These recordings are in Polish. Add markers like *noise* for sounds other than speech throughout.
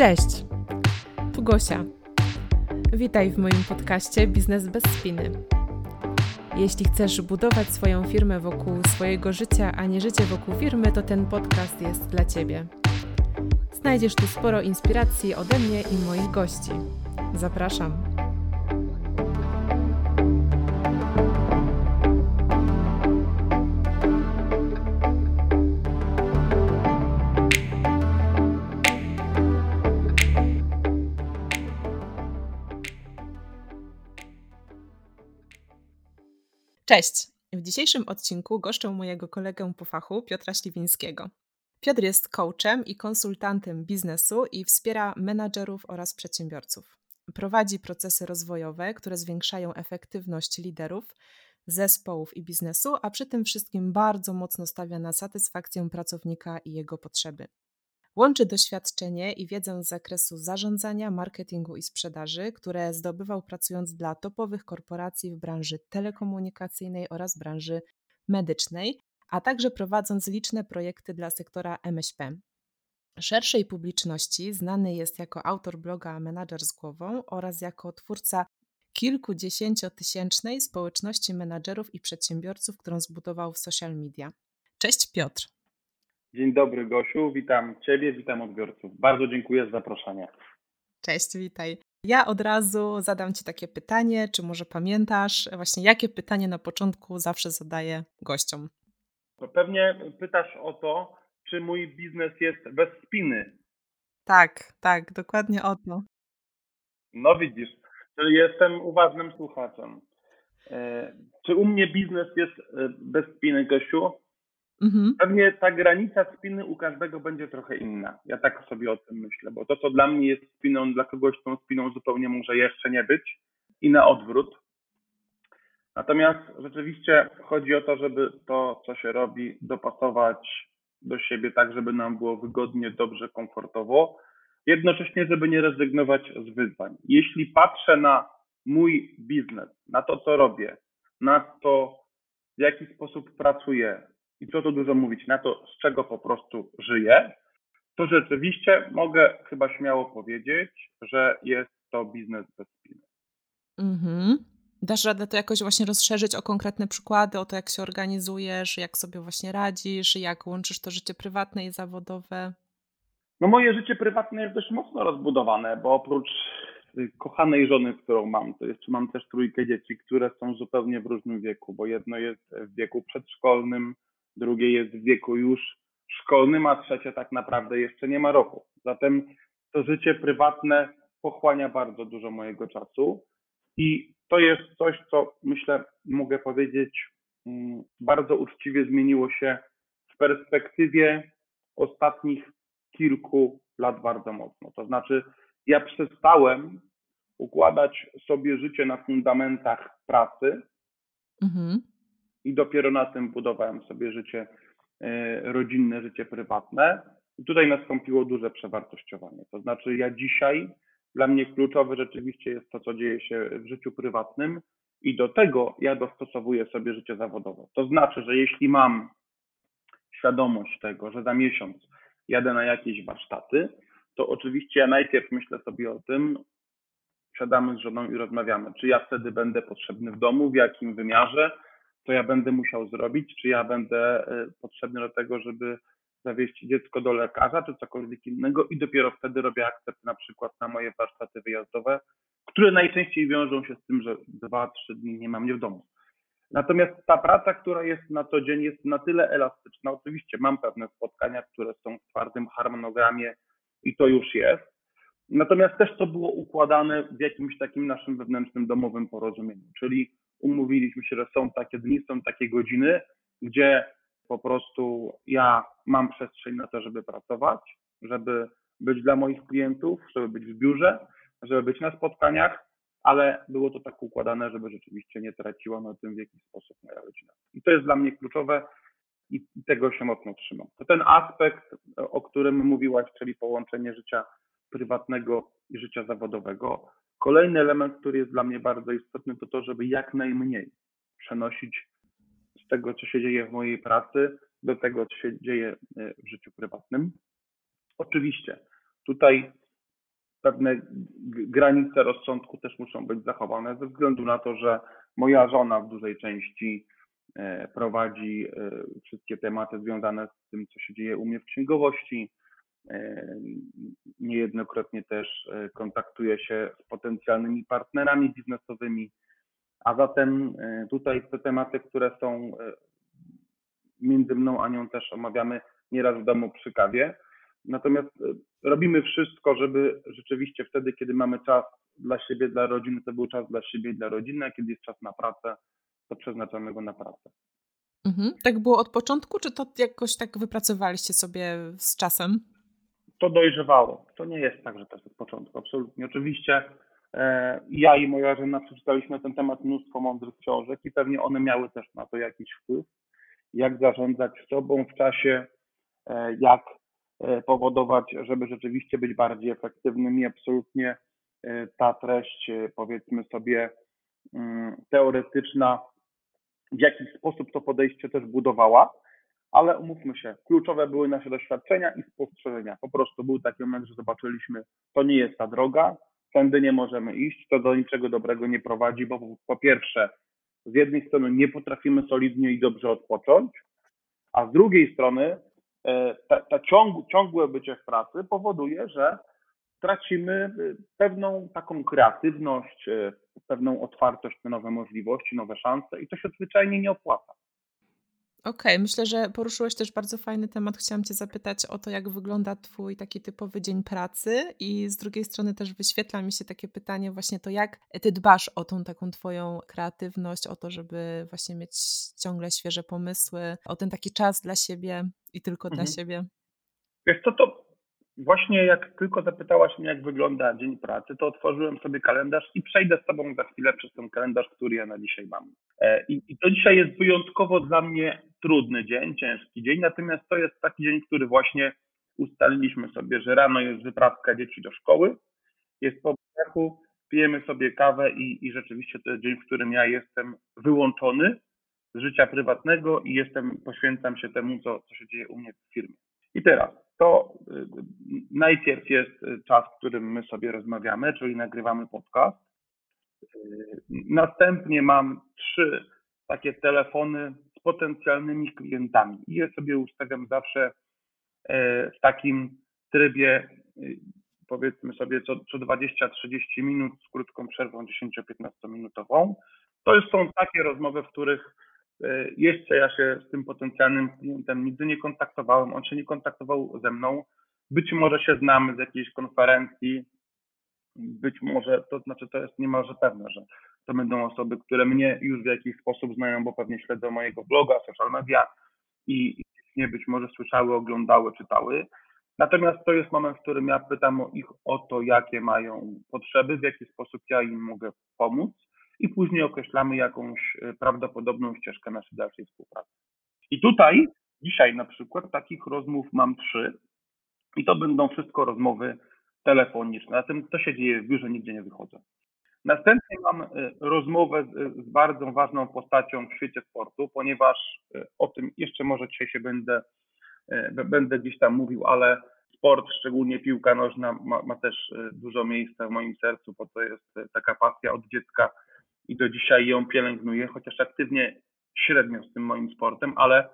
Cześć, tu Gosia. Witaj w moim podcaście Biznes bez spiny. Jeśli chcesz budować swoją firmę wokół swojego życia, a nie życie wokół firmy, to ten podcast jest dla Ciebie. Znajdziesz tu sporo inspiracji ode mnie i moich gości. Zapraszam. Cześć! W dzisiejszym odcinku goszczę mojego kolegę po fachu, Piotra Śliwińskiego. Piotr jest coachem i konsultantem biznesu i wspiera menadżerów oraz przedsiębiorców. Prowadzi procesy rozwojowe, które zwiększają efektywność liderów, zespołów i biznesu, a przy tym wszystkim bardzo mocno stawia na satysfakcję pracownika i jego potrzeby. Łączy doświadczenie i wiedzę z zakresu zarządzania, marketingu i sprzedaży, które zdobywał pracując dla topowych korporacji w branży telekomunikacyjnej oraz branży medycznej, a także prowadząc liczne projekty dla sektora MŚP. Szerszej publiczności znany jest jako autor bloga Menadżer z głową oraz jako twórca kilkudziesięciotysięcznej społeczności menadżerów i przedsiębiorców, którą zbudował w social media. Cześć Piotr. Dzień dobry Gosiu, witam Ciebie, witam odbiorców. Bardzo dziękuję za zaproszenie. Cześć, witaj. Ja od razu zadam Ci takie pytanie, czy może pamiętasz właśnie jakie pytanie na początku zawsze zadaję gościom? To pewnie pytasz o to, czy mój biznes jest bez spiny. Tak, tak, dokładnie o to. No widzisz, czyli jestem uważnym słuchaczem. E, czy u mnie biznes jest e, bez spiny, Gosiu? Mhm. Pewnie ta granica spiny u każdego będzie trochę inna. Ja tak sobie o tym myślę, bo to, co dla mnie jest spiną, dla kogoś tą spiną zupełnie może jeszcze nie być i na odwrót. Natomiast rzeczywiście chodzi o to, żeby to, co się robi, dopasować do siebie tak, żeby nam było wygodnie, dobrze, komfortowo. Jednocześnie, żeby nie rezygnować z wyzwań. Jeśli patrzę na mój biznes, na to, co robię, na to, w jaki sposób pracuję, i co tu dużo mówić, na to, z czego po prostu żyję, to rzeczywiście mogę chyba śmiało powiedzieć, że jest to biznes bez spiny. Mhm. Dasz radę to jakoś właśnie rozszerzyć o konkretne przykłady, o to, jak się organizujesz, jak sobie właśnie radzisz, jak łączysz to życie prywatne i zawodowe? No moje życie prywatne jest dość mocno rozbudowane, bo oprócz kochanej żony, którą mam, to jeszcze mam też trójkę dzieci, które są zupełnie w różnym wieku, bo jedno jest w wieku przedszkolnym, drugie jest w wieku już szkolnym, a trzecie tak naprawdę jeszcze nie ma roku. Zatem to życie prywatne pochłania bardzo dużo mojego czasu i to jest coś, co myślę, mogę powiedzieć, mm, bardzo uczciwie zmieniło się w perspektywie ostatnich kilku lat bardzo mocno. To znaczy, ja przestałem układać sobie życie na fundamentach pracy, mhm i dopiero na tym budowałem sobie życie e, rodzinne, życie prywatne. I tutaj nastąpiło duże przewartościowanie. To znaczy, ja dzisiaj, dla mnie kluczowe rzeczywiście jest to, co dzieje się w życiu prywatnym, i do tego ja dostosowuję sobie życie zawodowe. To znaczy, że jeśli mam świadomość tego, że za miesiąc jadę na jakieś warsztaty, to oczywiście ja najpierw myślę sobie o tym, siadamy z żoną i rozmawiamy, czy ja wtedy będę potrzebny w domu, w jakim wymiarze, co ja będę musiał zrobić, czy ja będę e, potrzebny do tego, żeby zawieźć dziecko do lekarza, czy cokolwiek innego i dopiero wtedy robię akcept na przykład na moje warsztaty wyjazdowe, które najczęściej wiążą się z tym, że dwa, trzy dni nie mam mnie w domu. Natomiast ta praca, która jest na co dzień, jest na tyle elastyczna. Oczywiście mam pewne spotkania, które są w twardym harmonogramie i to już jest. Natomiast też to było układane w jakimś takim naszym wewnętrznym domowym porozumieniu, czyli umówiliśmy się, że są takie dni, są takie godziny, gdzie po prostu ja mam przestrzeń na to, żeby pracować, żeby być dla moich klientów, żeby być w biurze, żeby być na spotkaniach, ale było to tak układane, żeby rzeczywiście nie traciła na tym w jakiś sposób moja rodzina. I to jest dla mnie kluczowe i tego się mocno trzymam. To ten aspekt, o którym mówiłaś, czyli połączenie życia prywatnego i życia zawodowego, Kolejny element, który jest dla mnie bardzo istotny, to to, żeby jak najmniej przenosić z tego, co się dzieje w mojej pracy, do tego, co się dzieje e, w życiu prywatnym. Oczywiście, tutaj pewne granice rozsądku też muszą być zachowane ze względu na to, że moja żona w dużej części e, prowadzi e, wszystkie tematy związane z tym, co się dzieje u mnie w księgowości. E, niejednokrotnie też kontaktuje się z potencjalnymi partnerami biznesowymi, a zatem tutaj te tematy, które są między mną a nią też omawiamy nieraz w domu przy kawie. Natomiast robimy wszystko, żeby rzeczywiście wtedy, kiedy mamy czas dla siebie, dla rodziny, to był czas dla siebie i dla rodziny, a kiedy jest czas na pracę, to przeznaczamy go na pracę. Mhm. Tak było od początku, czy to jakoś tak wypracowaliście sobie z czasem? To dojrzewało. To nie jest tak, że to jest od początku. Absolutnie. Oczywiście e, ja i moja żona przeczytaliśmy na ten temat mnóstwo mądrych książek i pewnie one miały też na to jakiś wpływ. Jak zarządzać sobą w czasie, e, jak e, powodować, żeby rzeczywiście być bardziej efektywnym i absolutnie ta treść, powiedzmy sobie, mm, teoretyczna, w jaki sposób to podejście też budowała, ale umówmy się, kluczowe były nasze doświadczenia i spostrzeżenia. Po prostu był taki moment, że zobaczyliśmy, to nie jest ta droga, tędy nie możemy iść, to do niczego dobrego nie prowadzi, bo po pierwsze, z jednej strony nie potrafimy solidnie i dobrze odpocząć, a z drugiej strony e, ta, ta ciąg, ciągłe bycie w pracy powoduje, że tracimy y, pewną taką kreatywność, y, pewną otwartość na nowe możliwości, nowe szanse i to się zwyczajnie nie opłaca. Okej, okay, myślę, że poruszyłeś też bardzo fajny temat. Chciałam Cię zapytać o to, jak wygląda Twój taki typowy dzień pracy, i z drugiej strony też wyświetla mi się takie pytanie, właśnie to, jak Ty dbasz o tą taką Twoją kreatywność, o to, żeby właśnie mieć ciągle świeże pomysły, o ten taki czas dla siebie i tylko mhm. dla siebie. Wiesz co, to Właśnie jak tylko zapytałaś mnie, jak wygląda dzień pracy, to otworzyłem sobie kalendarz i przejdę z Tobą za chwilę przez ten kalendarz, który ja na dzisiaj mam. E, I, I, to dzisiaj jest wyjątkowo dla mnie trudny dzień, ciężki dzień, natomiast to jest taki dzień, który właśnie ustaliliśmy sobie, że rano jest wyprawka dzieci do szkoły, jest po brechu, pijemy sobie kawę i, i rzeczywiście to jest dzień, w którym ja jestem wyłączony z życia prywatnego i jestem, poświęcam się temu, co, co się dzieje u mnie w firmie. I teraz, to y, najpierw jest y, czas, w którym my sobie rozmawiamy, czyli nagrywamy podcast. Y, następnie mam trzy takie telefony z potencjalnymi klientami i je sobie ustawiam zawsze w takim trybie, powiedzmy sobie, co, co 20-30 minut z krótką przerwą 10-15 minutową. To są takie rozmowy, w których E, jeszcze ja się z tym potencjalnym klientem nigdy nie kontaktowałem, on się nie kontaktował ze mną. Być może się znamy z jakiejś konferencji, być może, to znaczy to jest niemalże pewne, że to będą osoby, które mnie już w jakiś sposób znają, bo pewnie śledzą mojego bloga, social media i, nie być może słyszały, oglądały, czytały. Natomiast to jest moment, w którym ja pytam o ich o to, jakie mają potrzeby, w jaki sposób ja im mogę pomóc i później określamy jakąś e, prawdopodobną ścieżkę naszej dalszej współpracy. I tutaj dzisiaj na przykład takich rozmów mam trzy i to będą wszystko rozmowy telefoniczne. Na tym, co się dzieje w biurze, nigdzie nie wychodzę. Następnie mam e, rozmowę z, z bardzo ważną postacią w świecie sportu, ponieważ e, o tym jeszcze może dzisiaj się będę, będę gdzieś tam mówił, ale sport, szczególnie piłka nożna, ma, ma też dużo miejsca w moim sercu, bo to jest taka pasja od dziecka i do dzisiaj ją pielęgnuję, chociaż aktywnie średnio z tym moim sportem, ale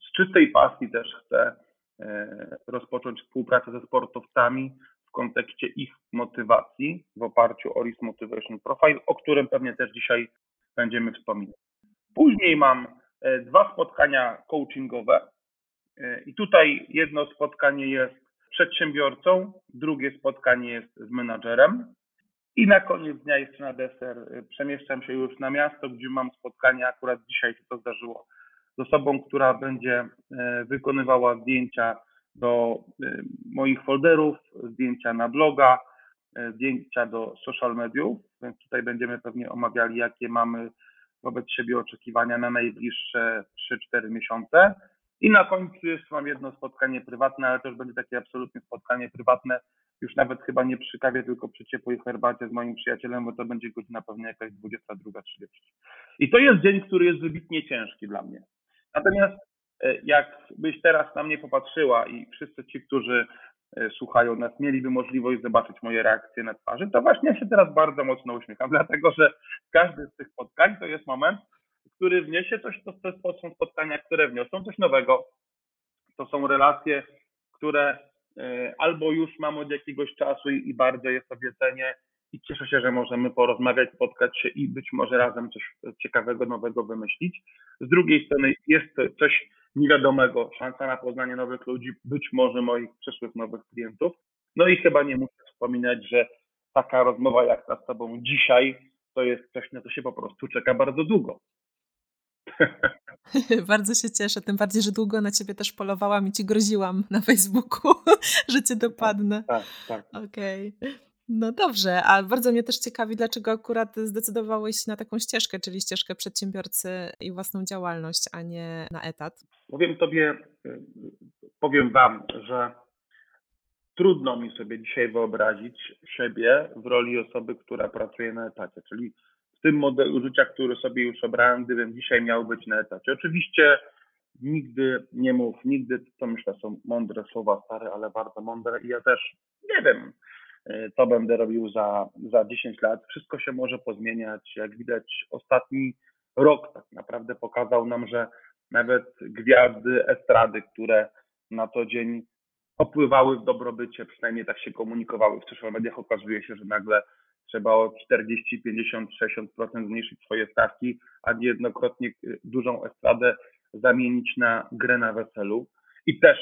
z czystej pasji też chcę e, rozpocząć współpracę ze sportowcami w kontekście ich motywacji w oparciu o Risk Motivation Profile, o którym pewnie też dzisiaj będziemy wspominać. Później mam e, dwa spotkania coachingowe e, i tutaj jedno spotkanie jest z przedsiębiorcą, drugie spotkanie jest z menadżerem. I na koniec dnia jeszcze na deser y, przemieszczam się już na miasto, gdzie mam spotkanie, akurat dzisiaj się to zdarzyło, z osobą, która będzie wykonywała zdjęcia do y, moich folderów, zdjęcia na bloga, zdjęcia do social mediów, więc tutaj będziemy pewnie omawiali, jakie mamy wobec siebie oczekiwania na najbliższe 3-4 miesiące. I na końcu jeszcze mam jedno spotkanie prywatne, ale to już będzie takie absolutnie spotkanie prywatne, już nawet chyba nie przy kawie, tylko przy ciepłej herbacie z moim przyjacielem, bo to będzie godzina pewnie jakaś 22.30. I to jest dzień, który jest wybitnie ciężki dla mnie. Natomiast jakbyś teraz na mnie popatrzyła i wszyscy ci, którzy e, słuchają nas, mieliby możliwość zobaczyć moje reakcje na twarzy, to właśnie ja się teraz bardzo mocno uśmiecham, *laughs* dlatego że każdy z tych spotkań to jest moment, który wniesie coś, to, są spotkania, które wniosą coś nowego. To są relacje, które e, albo już mam od jakiegoś czasu i, i bardzo jest to wiedzenie i cieszę się, że możemy porozmawiać, spotkać się i być może razem coś ciekawego, nowego wymyślić. Z drugiej strony jest coś niewiadomego, szansa na poznanie nowych ludzi, być może moich przyszłych nowych klientów. No i chyba nie muszę wspominać, że taka rozmowa jak ta z Tobą dzisiaj, to jest coś, na co się po prostu czeka bardzo długo. *laughs* Bardzo się cieszę, tym bardziej, że długo na ciebie też polowałam i ci groziłam na Facebooku, *laughs* że cię dopadnę. Tak, tak. tak. Okej. Okay. No dobrze, a bardzo mnie też ciekawi, dlaczego akurat zdecydowałeś na taką ścieżkę, czyli ścieżkę przedsiębiorcy i własną działalność, a nie na etat. Powiem Tobie, powiem Wam, że trudno mi sobie dzisiaj wyobrazić siebie w roli osoby, która pracuje na etacie, czyli w tym modelu życia, który sobie już obrałem, gdybym dzisiaj miał być na etacie. Oczywiście nigdy nie mów, nigdy, to myślę są mądre słowa stare, ale bardzo mądre i ja też nie wiem, co będę robił za, za 10 lat. Wszystko się może pozmieniać. Jak widać, ostatni rok tak naprawdę pokazał nam, że nawet gwiazdy estrady, które na co dzień opływały w dobrobycie, przynajmniej tak się komunikowały w social mediach, okazuje się, że nagle trzeba o 40, 50, 60% zmniejszyć swoje stawki, a niejednokrotnie dużą estradę zamienić na grę na weselu. I też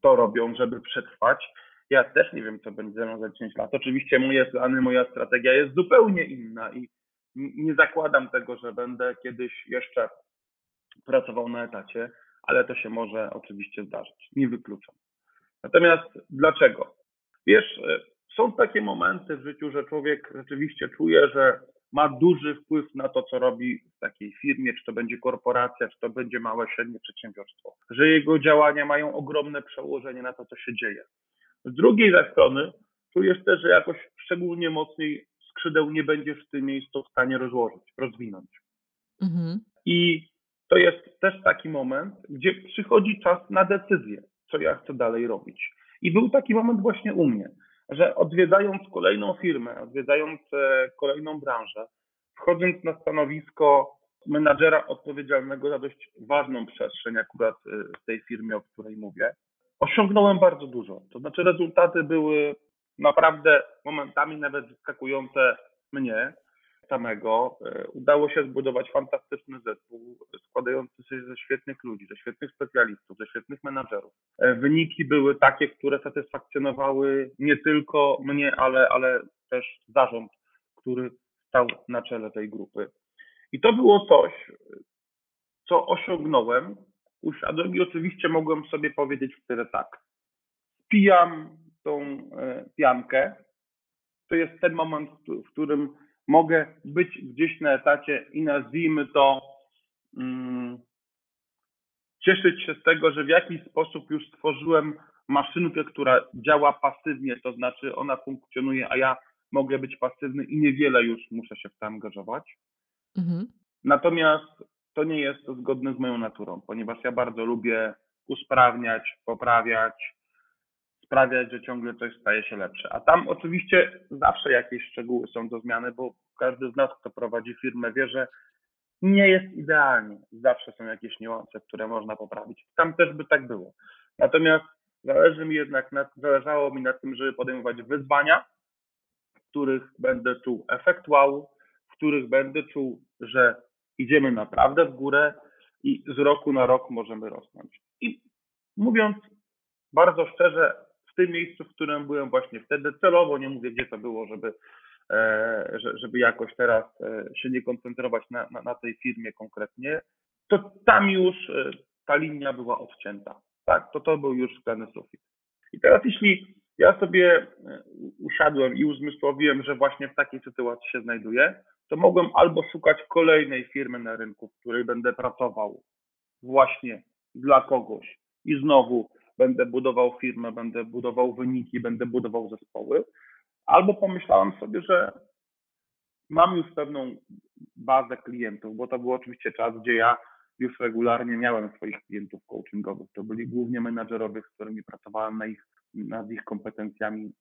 to robią, żeby przetrwać. Ja też nie wiem, co będzie ze mną za 10 lat. Oczywiście moje plany, moja strategia jest zupełnie inna i nie zakładam tego, że będę kiedyś jeszcze pracował na etacie, ale to się może oczywiście zdarzyć. Nie wykluczam. Natomiast dlaczego? Wiesz, e, są takie momenty w życiu, że człowiek rzeczywiście czuje, że ma duży wpływ na to, co robi w takiej firmie, czy to będzie korporacja, czy to będzie małe, średnie przedsiębiorstwo, że jego działania mają ogromne przełożenie na to, co się dzieje. Z drugiej zaś strony czujesz też, że jakoś szczególnie mocniej skrzydeł nie będziesz w tym miejscu w stanie rozłożyć, rozwinąć. Mhm. I to jest też taki moment, gdzie przychodzi czas na decyzję, co ja chcę dalej robić. I był taki moment właśnie u mnie, że odwiedzając kolejną firmę, odwiedzając e, kolejną branżę, wchodząc na stanowisko menadżera odpowiedzialnego za dość ważną przestrzeń akurat e, w tej firmie, o której mówię, osiągnąłem bardzo dużo. To znaczy rezultaty były naprawdę momentami nawet zaskakujące mnie samego. E, udało się zbudować fantastyczny zespół składający się ze świetnych ludzi, ze świetnych specjalistów, ze świetnych menadżerów. E, wyniki były takie, które satysfakcjonowały nie tylko mnie, ale, ale też zarząd, który stał na czele tej grupy. I to było coś, co osiągnąłem usiadłem i oczywiście mogłem sobie powiedzieć wtedy tak. Pijam tą e, piankę. To jest ten moment, w którym mogę być gdzieś na etacie i nazwijmy to um, cieszyć się z tego, że w jakiś sposób już stworzyłem maszynkę, która działa pasywnie, to znaczy ona funkcjonuje, a ja mogę być pasywny i niewiele już muszę się w to angażować. Mhm. Natomiast to nie jest zgodne z moją naturą, ponieważ ja bardzo lubię usprawniać, poprawiać, sprawiać, że ciągle coś staje się lepsze. A tam oczywiście zawsze jakieś szczegóły są do zmiany, bo każdy z nas, kto prowadzi firmę, wie, że nie jest idealnie. Zawsze są jakieś niuanse, które można poprawić. Tam też by tak było. Natomiast zależy mi jednak na, zależało mi na tym, żeby podejmować wyzwania, w których będę czuł efekt wow, w których będę czuł, że idziemy naprawdę w górę i z roku na rok możemy rosnąć. I mówiąc bardzo szczerze, w tym miejscu, w którym byłem właśnie wtedy, celowo nie mówię, gdzie to było, żeby, e, żeby jakoś teraz e, się nie koncentrować na, na, na tej firmie konkretnie, to tam już e, ta linia była odcięta. Tak, to to był już szklany sufit. I teraz jeśli ja sobie usiadłem i uzmysłowiłem, że właśnie w takiej sytuacji się znajduję, to mogłem albo szukać kolejnej firmy na rynku, w której będę pracował właśnie dla kogoś i znowu będę budował firmę, będę budował wyniki, będę budował zespoły, albo pomyślałem sobie, że mam już pewną bazę klientów, bo to był oczywiście czas, gdzie ja już regularnie miałem swoich klientów coachingowych. To byli głównie menadżerowie, z którymi pracowałem na ich nad ich kompetencjami,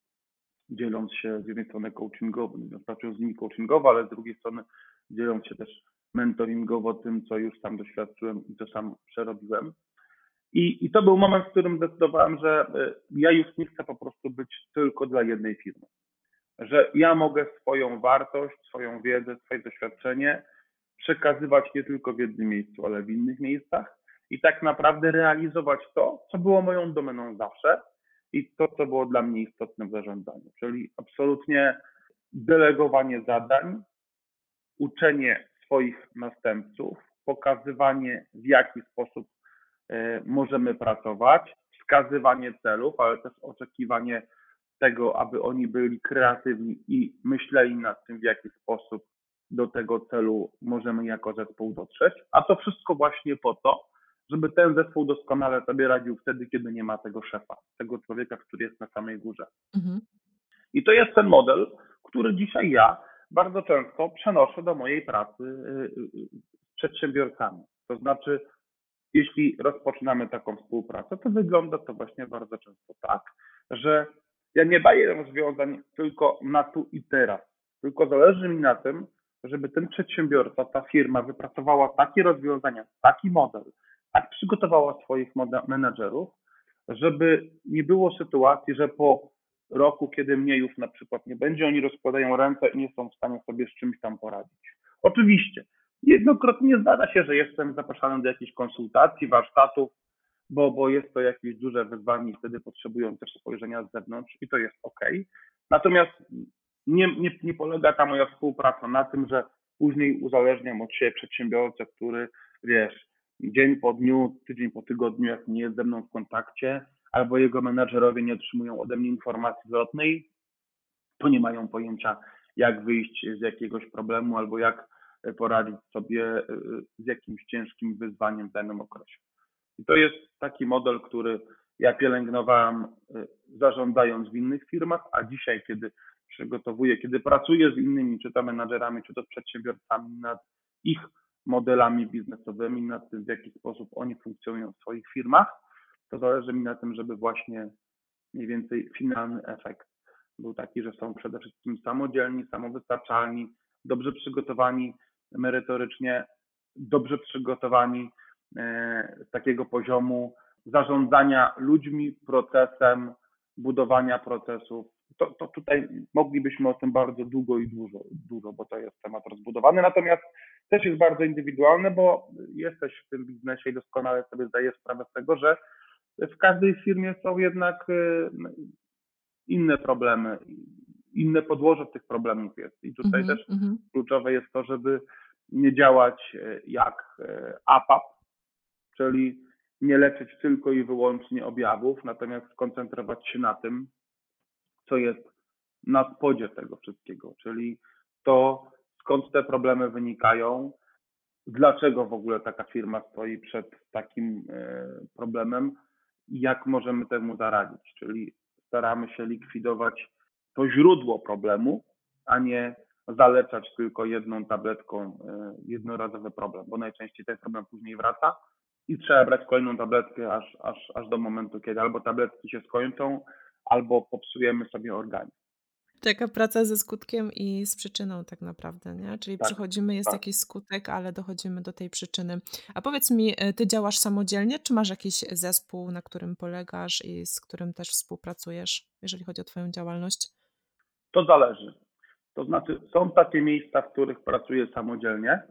dzieląc się z jednej strony coachingowo, pracując z nimi coachingowo, ale z drugiej strony dzieląc się też mentoringowo tym, co już tam doświadczyłem i co sam przerobiłem. I, I to był moment, w którym zdecydowałem, że y, ja już nie chcę po prostu być tylko dla jednej firmy. Że ja mogę swoją wartość, swoją wiedzę, swoje doświadczenie przekazywać nie tylko w jednym miejscu, ale w innych miejscach i tak naprawdę realizować to, co było moją domeną zawsze i to, co było dla mnie istotne w zarządzaniu, czyli absolutnie delegowanie zadań, uczenie swoich następców, pokazywanie w jaki sposób e, możemy pracować, wskazywanie celów, ale też oczekiwanie tego, aby oni byli kreatywni i myśleli nad tym, w jaki sposób do tego celu możemy jako zespół dotrzeć. A to wszystko właśnie po to, żeby ten zespół doskonale sobie radził wtedy, kiedy nie ma tego szefa, tego człowieka, który jest na samej górze. Mhm. I to jest ten model, który dzisiaj ja bardzo często przenoszę do mojej pracy y, y, z przedsiębiorcami. To znaczy, jeśli rozpoczynamy taką współpracę, to wygląda to właśnie bardzo często tak, że ja nie daję rozwiązań tylko na tu i teraz, tylko zależy mi na tym, żeby ten przedsiębiorca, ta firma wypracowała takie rozwiązania, taki model, tak przygotowała swoich menedżerów, żeby nie było sytuacji, że po roku, kiedy mnie już na przykład nie będzie, oni rozkładają ręce i nie są w stanie sobie z czymś tam poradzić. Oczywiście, jednokrotnie zdarza się, że jestem zapraszany do jakichś konsultacji, warsztatów, bo, bo jest to jakieś duże wyzwanie i wtedy potrzebują też spojrzenia z zewnątrz i to jest ok. Natomiast nie, nie, nie polega ta moja współpraca na tym, że później uzależniam od siebie przedsiębiorcę, który, wiesz, dzień po dniu, tydzień po tygodniu, jak nie jest ze mną w kontakcie, albo jego menadżerowie nie otrzymują ode mnie informacji zwrotnej, to nie mają pojęcia, jak wyjść z jakiegoś problemu, albo jak poradzić sobie e, z jakimś ciężkim wyzwaniem w danym okresie. I to jest taki model, który ja pielęgnowałem e, zarządzając w innych firmach, a dzisiaj, kiedy przygotowuję, kiedy pracuję z innymi, czy to menadżerami, czy to przedsiębiorcami nad ich modelami biznesowymi, nad tym, w jaki sposób oni funkcjonują w swoich firmach, to zależy mi na tym, żeby właśnie mniej więcej finalny efekt był taki, że są przede wszystkim samodzielni, samowystarczalni, dobrze przygotowani merytorycznie, dobrze przygotowani e, z takiego poziomu zarządzania ludźmi, procesem, budowania procesów. To, to tutaj moglibyśmy o tym bardzo długo i dużo, dużo, bo to jest temat rozbudowany. Natomiast też jest bardzo indywidualny, bo jesteś w tym biznesie i doskonale sobie zdajesz sprawę z tego, że w każdej firmie są jednak y, inne problemy, inne podłoże tych problemów jest. I tutaj mm -hmm, też mm -hmm. kluczowe jest to, żeby nie działać y, jak y, APAP, czyli nie leczyć tylko i wyłącznie objawów, natomiast skoncentrować się na tym, co jest na spodzie tego wszystkiego, czyli to, skąd te problemy wynikają, dlaczego w ogóle taka firma stoi przed takim e, problemem i jak możemy temu zaradzić. Czyli staramy się likwidować to źródło problemu, a nie zaleczać tylko jedną tabletką e, jednorazowy problem, bo najczęściej ten problem później wraca i trzeba brać kolejną tabletkę aż, aż, aż do momentu, kiedy albo tabletki się skończą, albo popsujemy sobie organizm. Taka praca ze skutkiem i z przyczyną tak naprawdę, nie? Czyli tak, przychodzimy, jest tak. jakiś skutek, ale dochodzimy do tej przyczyny. A powiedz mi, e, ty działasz samodzielnie, czy masz jakiś zespół, na którym polegasz i z którym też współpracujesz, jeżeli chodzi o twoją działalność? To zależy. To znaczy, są takie miejsca, w których pracuję samodzielnie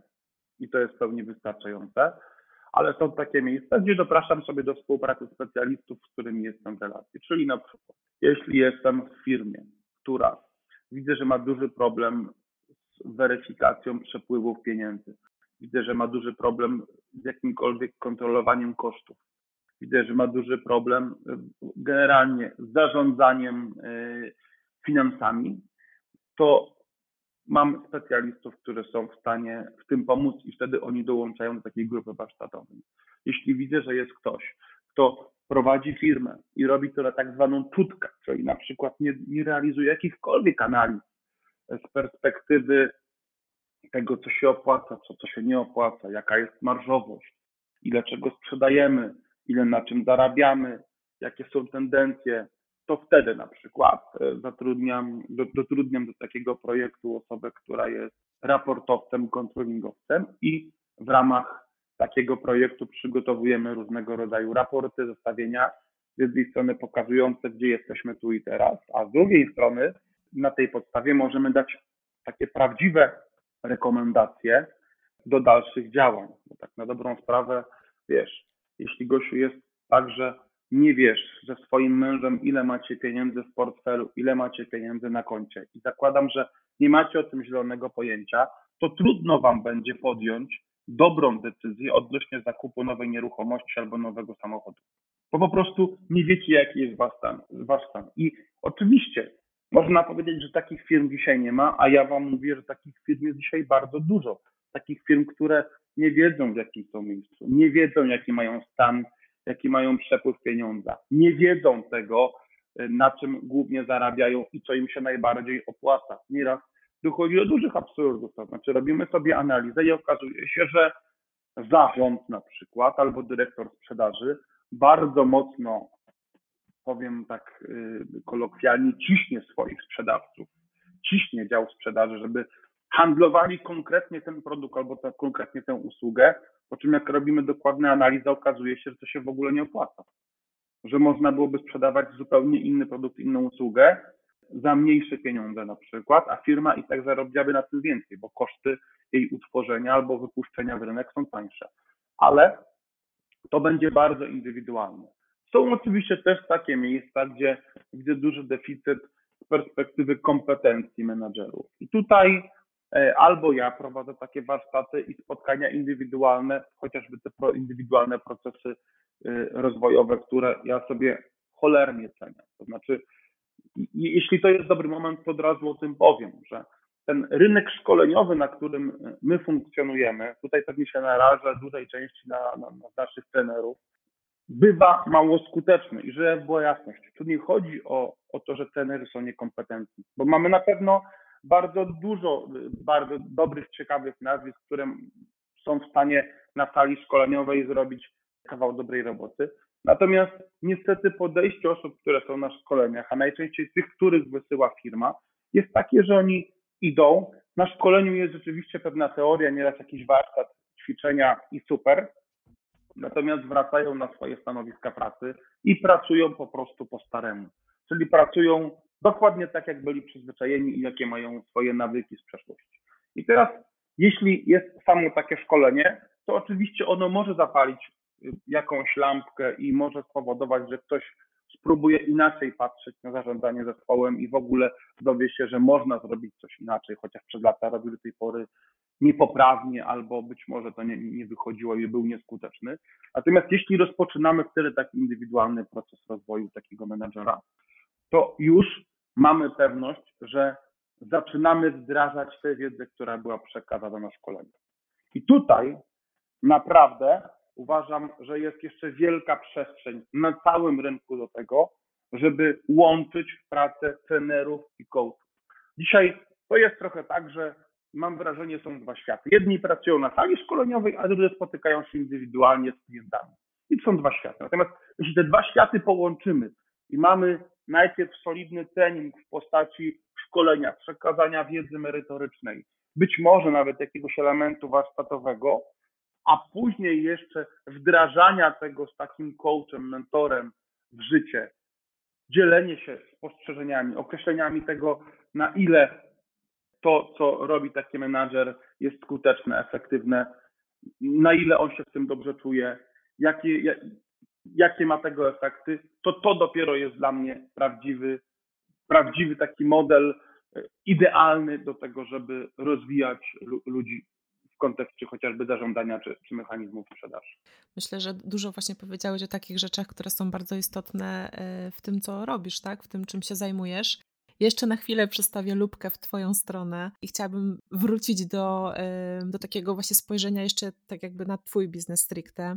i to jest pełni wystarczające, ale są takie miejsca, gdzie dopraszam sobie do współpracy specjalistów, z którymi jestem w relacji. Czyli na przykład, jeśli jestem w firmie, która widzę, że ma duży problem z weryfikacją przepływów pieniędzy. Widzę, że ma duży problem z jakimkolwiek kontrolowaniem kosztów. Widzę, że ma duży problem generalnie z zarządzaniem e, finansami. To mam specjalistów, którzy są w stanie w tym pomóc i wtedy oni dołączają do takiej grupy warsztatowej. Jeśli widzę, że jest ktoś, kto prowadzi firmę i robi to na tak zwaną czutkę, czyli na przykład nie, nie realizuje jakichkolwiek analiz z perspektywy tego, co się opłaca, co, co się nie opłaca, jaka jest marżowość, ile czego sprzedajemy, ile na czym zarabiamy, jakie są tendencje, to wtedy na przykład e, zatrudniam, do, dotrudniam do takiego projektu osobę, która jest raportowcem, kontrolingowcem i w ramach takiego projektu przygotowujemy różnego rodzaju raporty, zestawienia, z jednej strony pokazujące, gdzie jesteśmy tu i teraz, a z drugiej strony na tej podstawie możemy dać takie prawdziwe rekomendacje do dalszych działań. Bo tak na dobrą sprawę, wiesz, jeśli Gosiu jest tak, że nie wiesz ze swoim mężem, ile macie pieniędzy w portfelu, ile macie pieniędzy na koncie i zakładam, że nie macie o tym zielonego pojęcia, to trudno wam będzie podjąć dobrą decyzję odnośnie zakupu nowej nieruchomości albo nowego samochodu. Bo po prostu nie wiecie, jaki jest wasz stan. Wasz stan. I oczywiście można powiedzieć, że takich firm dzisiaj nie ma, a ja wam mówię, że takich firm jest dzisiaj bardzo dużo. Takich firm, które nie wiedzą, w jakim są miejscu, nie wiedzą, jaki mają stan, jaki mają przepływ pieniądza, nie wiedzą tego, na czym głównie zarabiają i co im się najbardziej opłaca. Nieraz dochodzi do dużych absurdów, to znaczy robimy sobie analizę i okazuje się, że zarząd na przykład albo dyrektor sprzedaży bardzo mocno, powiem tak y, kolokwialnie, ciśnie swoich sprzedawców, ciśnie dział sprzedaży, żeby handlowali konkretnie ten produkt albo konkretnie tę usługę, po czym jak robimy dokładne analizy, okazuje się, że to się w ogóle nie opłaca. Że można byłoby sprzedawać zupełnie inny produkt, inną usługę za mniejsze pieniądze na przykład, a firma i tak zarobiłaby na tym więcej, bo koszty jej utworzenia albo wypuszczenia w rynek są tańsze. Ale to będzie bardzo indywidualne. Są oczywiście też takie miejsca, gdzie widzę duży deficyt z perspektywy kompetencji menadżerów. I tutaj e, albo ja prowadzę takie warsztaty i spotkania indywidualne, chociażby te indywidualne procesy e, rozwojowe, które ja sobie cholernie cenię. To znaczy, jeśli to jest dobry moment, to od razu o tym powiem, że ten rynek szkoleniowy, na którym my funkcjonujemy, tutaj pewnie się naraża dużej części na, na, na naszych trenerów, bywa mało skuteczny. I żeby była jasność, tu nie chodzi o, o to, że trenerzy są niekompetentni, bo mamy na pewno bardzo dużo bardzo dobrych, ciekawych nazwisk, które są w stanie na sali szkoleniowej zrobić kawał dobrej roboty. Natomiast niestety podejście osób, które są na szkoleniach, a najczęściej tych, których wysyła firma, jest takie, że oni idą. Na szkoleniu jest rzeczywiście pewna teoria, nieraz jakiś warsztat, ćwiczenia i super. Natomiast wracają na swoje stanowiska pracy i pracują po prostu po staremu. Czyli pracują dokładnie tak, jak byli przyzwyczajeni i jakie mają swoje nawyki z przeszłości. I teraz, jeśli jest samo takie szkolenie, to oczywiście ono może zapalić jakąś lampkę i może spowodować, że ktoś spróbuje inaczej patrzeć na zarządzanie zespołem i w ogóle dowie się, że można zrobić coś inaczej, chociaż przez lata robił do tej pory niepoprawnie albo być może to nie, nie wychodziło i był nieskuteczny. Natomiast jeśli rozpoczynamy wtedy taki indywidualny proces rozwoju takiego menedżera, to już mamy pewność, że zaczynamy wdrażać tę wiedzę, która była przekazana na szkoleniu. I tutaj naprawdę uważam, że jest jeszcze wielka przestrzeń na całym rynku do tego, żeby łączyć pracę trenerów i coachów. Dzisiaj to jest trochę tak, że mam wrażenie, są dwa światy. Jedni pracują na sali szkoleniowej, a drudzy spotykają się indywidualnie z klientami. I to są dwa światy. Natomiast jeśli te dwa światy połączymy i mamy najpierw solidny trening w postaci szkolenia, przekazania wiedzy merytorycznej, być może nawet jakiegoś elementu warsztatowego, a później jeszcze wdrażania tego z takim coachem, mentorem w życie, dzielenie się spostrzeżeniami, określeniami tego, na ile to, co robi taki menadżer, jest skuteczne, efektywne, na ile on się w tym dobrze czuje, jakie, jakie ma tego efekty, to to dopiero jest dla mnie prawdziwy, prawdziwy taki model e, idealny do tego, żeby rozwijać ludzi kontekście chociażby zarządzania czy, czy mechanizmów sprzedaży. Myślę, że dużo właśnie powiedziałeś o takich rzeczach, które są bardzo istotne e, w tym, co robisz, tak? w tym, czym się zajmujesz. Jeszcze na chwilę przestawię lubkę w Twoją stronę i chciałabym wrócić do, e, do takiego właśnie spojrzenia jeszcze tak jakby na Twój biznes stricte.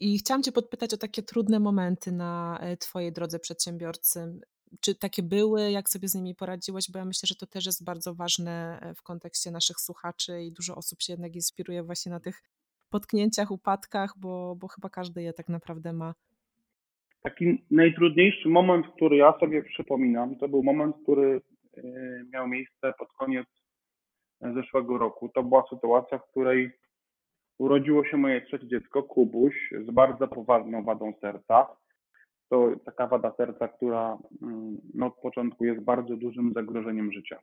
I chciałam Cię podpytać o takie trudne momenty na e, Twojej drodze przedsiębiorcy czy takie były, jak sobie z nimi poradziłeś, bo ja myślę, że to też jest bardzo ważne e, w kontekście naszych słuchaczy i dużo osób się jednak inspiruje właśnie na tych potknięciach, upadkach, bo, bo chyba każdy je tak naprawdę ma. Taki najtrudniejszy moment, który ja sobie przypominam, to był moment, który e, miał miejsce pod koniec zeszłego roku. To była sytuacja, w której urodziło się moje trzecie dziecko, Kubuś, z bardzo poważną wadą serca. To taka wada serca, która mm, no, od początku jest bardzo dużym zagrożeniem życia.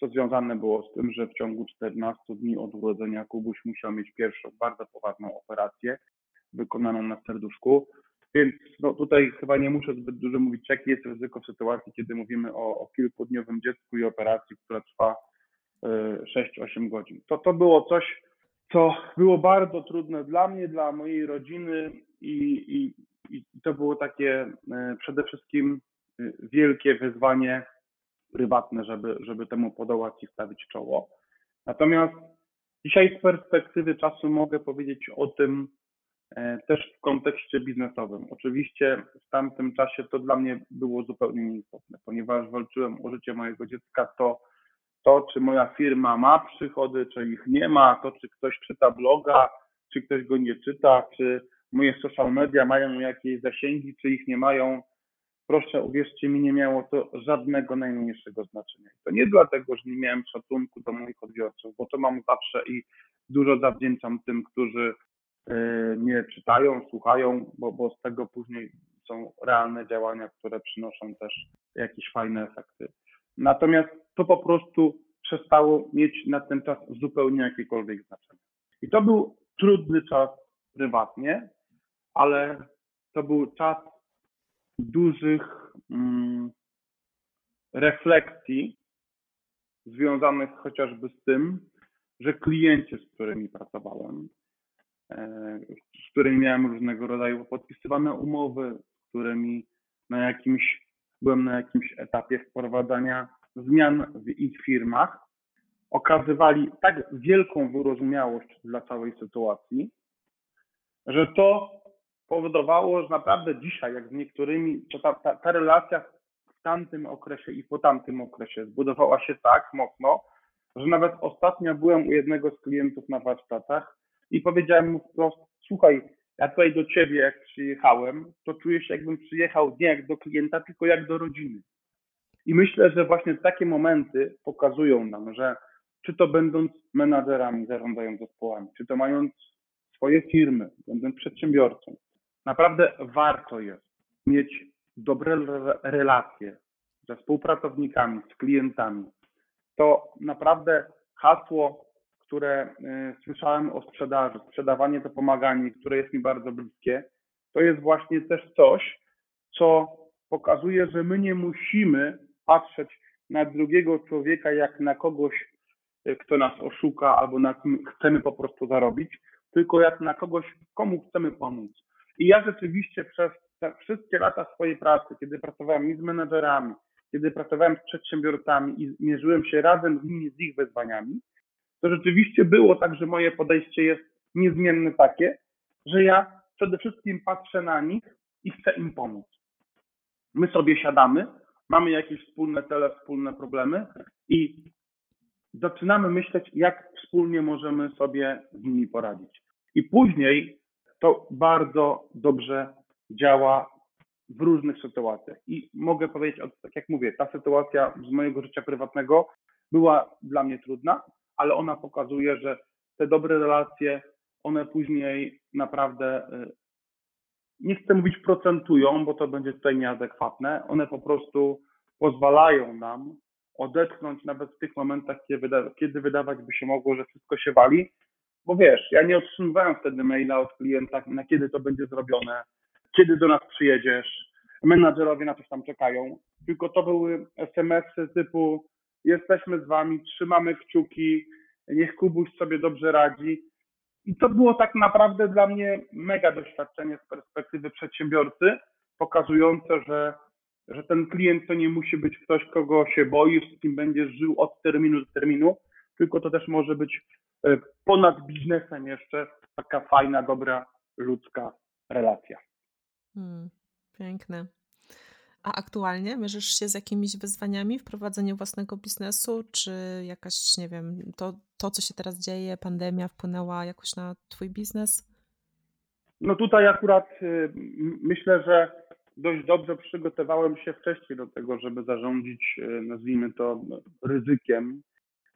To związane było z tym, że w ciągu 14 dni od urodzenia Kubuś musiał mieć pierwszą bardzo poważną operację wykonaną na serduszku. Więc no, tutaj chyba nie muszę zbyt dużo mówić, jakie jest ryzyko w sytuacji, kiedy mówimy o, o kilkudniowym dziecku i operacji, która trwa 6-8 godzin. To, to było coś, co było bardzo trudne dla mnie, dla mojej rodziny i, i, i to było takie e, przede wszystkim e, wielkie wyzwanie prywatne, żeby, żeby temu podołać i stawić czoło. Natomiast dzisiaj z perspektywy czasu mogę powiedzieć o tym e, też w kontekście biznesowym. Oczywiście w tamtym czasie to dla mnie było zupełnie nieistotne, ponieważ walczyłem o życie mojego dziecka, to to, czy moja firma ma przychody, czy ich nie ma, to, czy ktoś czyta bloga, czy ktoś go nie czyta, czy moje social media mają jakieś zasięgi, czy ich nie mają, proszę uwierzcie mi, nie miało to żadnego najmniejszego znaczenia. To nie dlatego, że nie miałem szacunku do moich odbiorców, bo to mam zawsze i dużo zawdzięczam tym, którzy e, mnie czytają, słuchają, bo, bo z tego później są realne działania, które przynoszą też jakieś fajne efekty. Natomiast to po prostu przestało mieć na ten czas zupełnie jakiekolwiek znaczenie. I to był trudny czas prywatnie, ale to był czas dużych mm, refleksji związanych chociażby z tym, że klienci, z którymi pracowałem, e, z którymi miałem różnego rodzaju podpisywane umowy, z którymi na jakimś byłem na jakimś etapie wprowadzania zmian w ich firmach, okazywali tak wielką wyrozumiałość dla całej sytuacji, że to powodowało, że naprawdę dzisiaj, jak z niektórymi, to ta, ta, ta relacja w tamtym okresie i po tamtym okresie zbudowała się tak mocno, że nawet ostatnio byłem u jednego z klientów na warsztatach i powiedziałem mu wprost, słuchaj, ja tutaj do ciebie jak przyjechałem, to czuję się jakbym przyjechał nie jak do klienta, tylko jak do rodziny. I myślę, że właśnie takie momenty pokazują nam, że czy to będąc menadżerami, zarządzając zespołami, czy to mając swoje firmy, będąc przedsiębiorcą, naprawdę warto jest mieć dobre relacje ze współpracownikami, z klientami. To naprawdę hasło które y, słyszałem o sprzedaży, sprzedawanie to pomaganie, które jest mi bardzo bliskie, to jest właśnie też coś, co pokazuje, że my nie musimy patrzeć na drugiego człowieka jak na kogoś, y, kto nas oszuka albo na kim chcemy po prostu zarobić, tylko jak na kogoś, komu chcemy pomóc. I ja rzeczywiście przez te wszystkie lata swojej pracy, kiedy pracowałem i z menedżerami, kiedy pracowałem z przedsiębiorcami i mierzyłem się razem z nimi z ich wyzwaniami, to rzeczywiście było tak, że moje podejście jest niezmienne takie, że ja przede wszystkim patrzę na nich i chcę im pomóc. My sobie siadamy, mamy jakieś wspólne cele, wspólne problemy i zaczynamy myśleć, jak wspólnie możemy sobie z nimi poradzić. I później to bardzo dobrze działa w różnych sytuacjach. I mogę powiedzieć, tak jak mówię, ta sytuacja z mojego życia prywatnego była dla mnie trudna, ale ona pokazuje, że te dobre relacje, one później naprawdę, y, nie chcę mówić procentują, bo to będzie tutaj nieadekwatne, one po prostu pozwalają nam odetchnąć nawet w tych momentach, kiedy, kiedy wydawać by się mogło, że wszystko się wali, bo wiesz, ja nie otrzymywałem wtedy maila od klienta, na kiedy to będzie zrobione, kiedy do nas przyjedziesz, menadżerowie na coś tam czekają, tylko to były SMS-y typu jesteśmy z wami, trzymamy kciuki, niech Kubuś sobie dobrze radzi. I to było tak naprawdę dla mnie mega doświadczenie z perspektywy przedsiębiorcy, pokazujące, że, że ten klient to nie musi być ktoś, kogo się boisz, z kim będziesz żył od terminu do terminu, tylko to też może być ponad biznesem jeszcze taka fajna, dobra, ludzka relacja. Hmm, piękne. A aktualnie mierzysz się z jakimiś wyzwaniami w prowadzeniu własnego biznesu, czy jakaś, nie wiem, to, to co się teraz dzieje, pandemia wpłynęła jakoś na Twój biznes? No tutaj akurat y, myślę, że dość dobrze przygotowałem się wcześniej do tego, żeby zarządzić, e, nazwijmy to, ryzykiem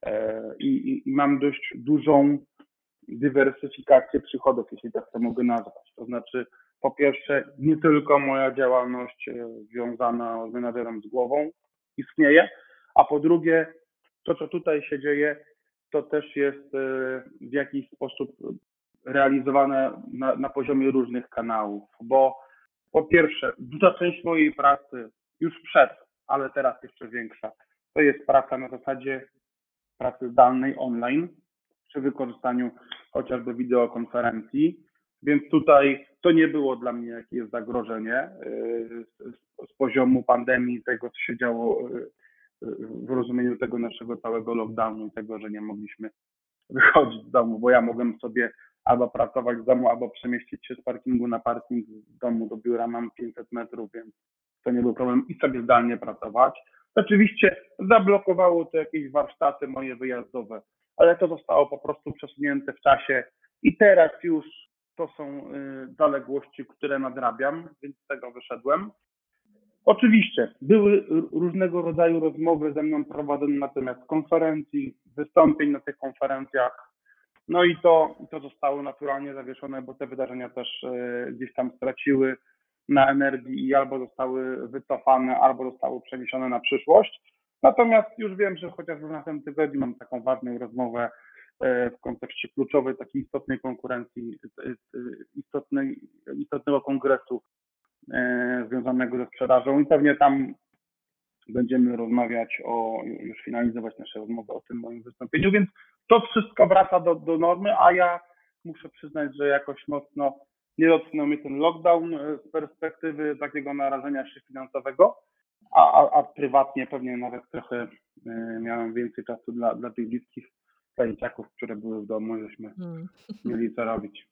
e, i, i mam dość dużą dywersyfikację przychodów, jeśli tak to mogę nazwać. To znaczy, po pierwsze, nie tylko moja działalność e, związana z menadżerem z głową istnieje, a po drugie, to co tutaj się dzieje, to też jest w jakiś sposób realizowane na, na poziomie różnych kanałów, bo po pierwsze, duża część mojej pracy już przed, ale teraz jeszcze większa, to jest praca na zasadzie pracy zdalnej online przy wykorzystaniu chociażby wideokonferencji. Więc tutaj to nie było dla mnie jakieś zagrożenie yy, z, z poziomu pandemii, tego co się działo yy, w rozumieniu tego naszego całego lockdownu i tego, że nie mogliśmy wychodzić z domu, bo ja mogłem sobie albo pracować z domu, albo przemieścić się z parkingu na parking z domu do biura. Mam 500 metrów, więc to nie był problem i sobie zdalnie pracować. Oczywiście zablokowało to jakieś warsztaty moje wyjazdowe, ale to zostało po prostu przesunięte w czasie i teraz już to są y, zaległości, które nadrabiam, więc z tego wyszedłem. Oczywiście były różnego rodzaju rozmowy ze mną prowadzone na temat konferencji, wystąpień na tych konferencjach, no i to, to zostało naturalnie zawieszone, bo te wydarzenia też e, gdzieś tam straciły na energii i albo zostały wycofane, albo zostały przeniesione na przyszłość. Natomiast już wiem, że chociażby w następnym tygodniu mam taką ważną rozmowę e, w kontekście kluczowej, takiej istotnej konkurencji, e, istotnej, istotnego kongresu związanego ze sprzedażą i pewnie tam będziemy rozmawiać o, już finalizować nasze rozmowy o tym moim wystąpieniu, więc to wszystko wraca do, do normy, a ja muszę przyznać, że jakoś mocno nie dotknął mnie ten lockdown e, z perspektywy takiego narażenia się finansowego, a, a, a prywatnie pewnie nawet trochę y, miałem więcej czasu dla, dla tych bliskich dzieciaków, które były w domu, żeśmy hmm. *laughs* mieli co robić.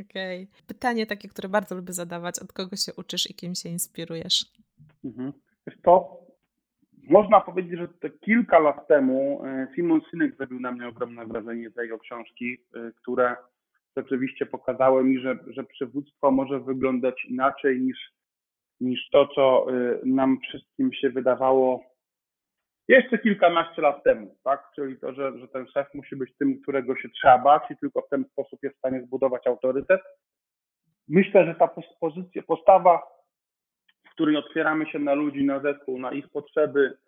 Okej. Okay. Pytanie takie, które bardzo lubię zadawać, od kogo się uczysz i kim się inspirujesz? Mhm. To można powiedzieć, że te kilka lat temu e, Simon Sinek zrobił na mnie ogromne wrażenie z jego książki, które rzeczywiście pokazały mi, że, że przywództwo może wyglądać inaczej niż, niż to, co e, nam wszystkim się wydawało jeszcze kilkanaście lat temu, tak? Czyli to, że, że ten szef musi być tym, którego się trzeba bać i tylko w ten sposób jest w stanie zbudować autorytet. Myślę, że ta pozycja, postawa w której otwieramy się na ludzi, na zespół, na ich potrzeby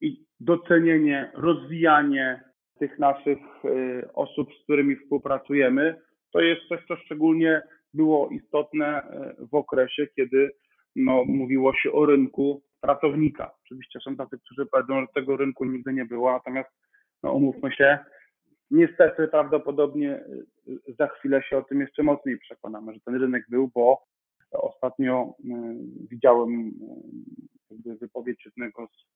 i docenienie, rozwijanie tych naszych y, osób, z którymi współpracujemy, to jest coś, co szczególnie było istotne y, w okresie, kiedy no, mówiło się o rynku pracownika. Oczywiście są tacy, którzy powiedzą, że tego rynku nigdy nie było, natomiast no, umówmy się, niestety prawdopodobnie y, za chwilę się o tym jeszcze mocniej przekonamy, że ten rynek był, bo Ostatnio widziałem wypowiedź jednego z,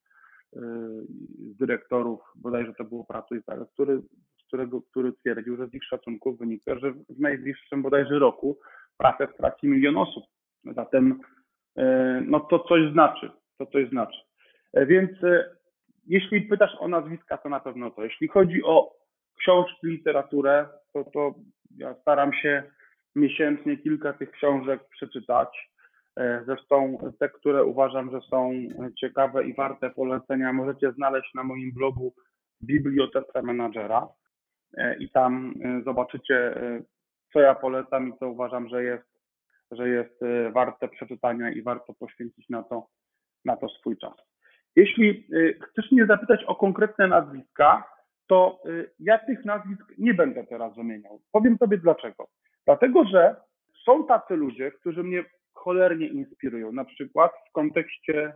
z dyrektorów, bodajże to było tak, który, którego, który twierdził, że z ich szacunków wynika, że w najbliższym bodajże roku pracę straci milion osób. Zatem no to coś znaczy, to coś znaczy. Więc jeśli pytasz o nazwiska, to na pewno to. Jeśli chodzi o książki, literaturę, to, to ja staram się miesięcznie kilka tych książek przeczytać. E, zresztą te, które uważam, że są ciekawe i warte polecenia, możecie znaleźć na moim blogu Bibliotece Menadżera e, i tam e, zobaczycie, co ja polecam i co uważam, że jest, że jest warte przeczytania i warto poświęcić na to, na to swój czas. Jeśli chcesz mnie zapytać o konkretne nazwiska, to ja tych nazwisk nie będę teraz wymieniał. Powiem Tobie dlaczego. Dlatego, że są tacy ludzie, którzy mnie cholernie inspirują, na przykład w kontekście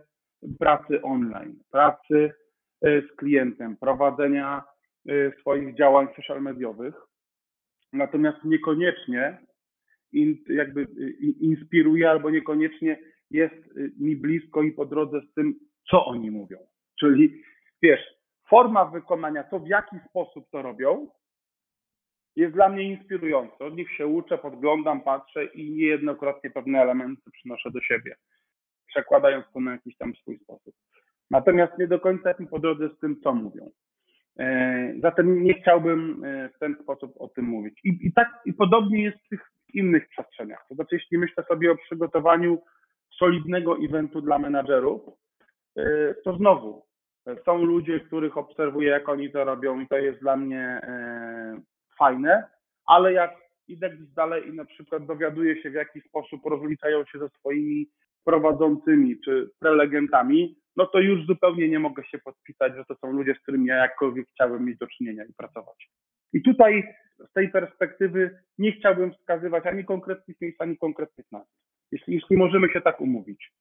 pracy online, pracy e, z klientem, prowadzenia e, swoich działań social mediowych. Natomiast niekoniecznie jakby e, inspiruje albo niekoniecznie jest mi blisko i po drodze z tym, co oni mówią. Czyli wiesz, forma wykonania, to w jaki sposób to robią, jest dla mnie inspirujący. Od nich się uczę, podglądam, patrzę i niejednokrotnie pewne elementy przynoszę do siebie, przekładając to na jakiś tam swój sposób. Natomiast nie do końca jestem po drodze z tym, co mówią. E, zatem nie chciałbym e, w ten sposób o tym mówić. I, i tak i podobnie jest w tych innych przestrzeniach. To znaczy, jeśli myślę sobie o przygotowaniu solidnego eventu dla menadżerów, y, to znowu są ludzie, których obserwuję, jak oni to robią i to jest dla mnie fajne, ale jak idę gdzieś dalej i na przykład dowiaduję się, w jaki sposób rozliczają się ze swoimi prowadzącymi czy prelegentami, no to już zupełnie nie mogę się podpisać, że to są ludzie, z którymi ja jakkolwiek chciałbym mieć do czynienia i pracować. I tutaj z tej perspektywy nie chciałbym wskazywać ani konkretnych miejsc, ani konkretnych nazw. Jeśli, jeśli możemy się tak umówić.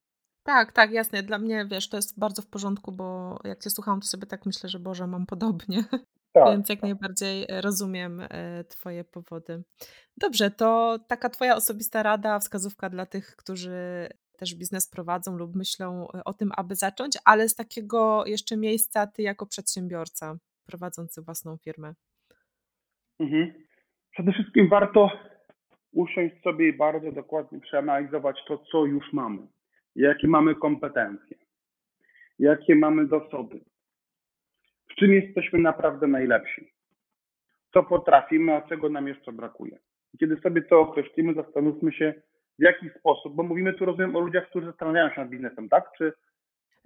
Tak, tak, jasne. Dla mnie, wiesz, to jest bardzo w porządku, bo jak cię słucham, to sobie tak myślę, że Boże, mam podobnie. *laughs* Tak, Więc jak tak. najbardziej rozumiem e, Twoje powody. Dobrze, to taka Twoja osobista rada, wskazówka dla tych, którzy też biznes prowadzą lub myślą e, o tym, aby zacząć, ale z takiego jeszcze miejsca Ty jako przedsiębiorca prowadzący własną firmę. Mhm. Przede wszystkim warto usiąść sobie i bardzo dokładnie przeanalizować to, co już mamy, jakie mamy kompetencje, jakie mamy zasoby, w czym jesteśmy naprawdę najlepsi, co potrafimy, a czego nam jeszcze brakuje. Kiedy sobie to określimy, zastanówmy się, w jaki sposób, bo mówimy tu rozumiem o ludziach, którzy zastanawiają się nad biznesem, tak? Czy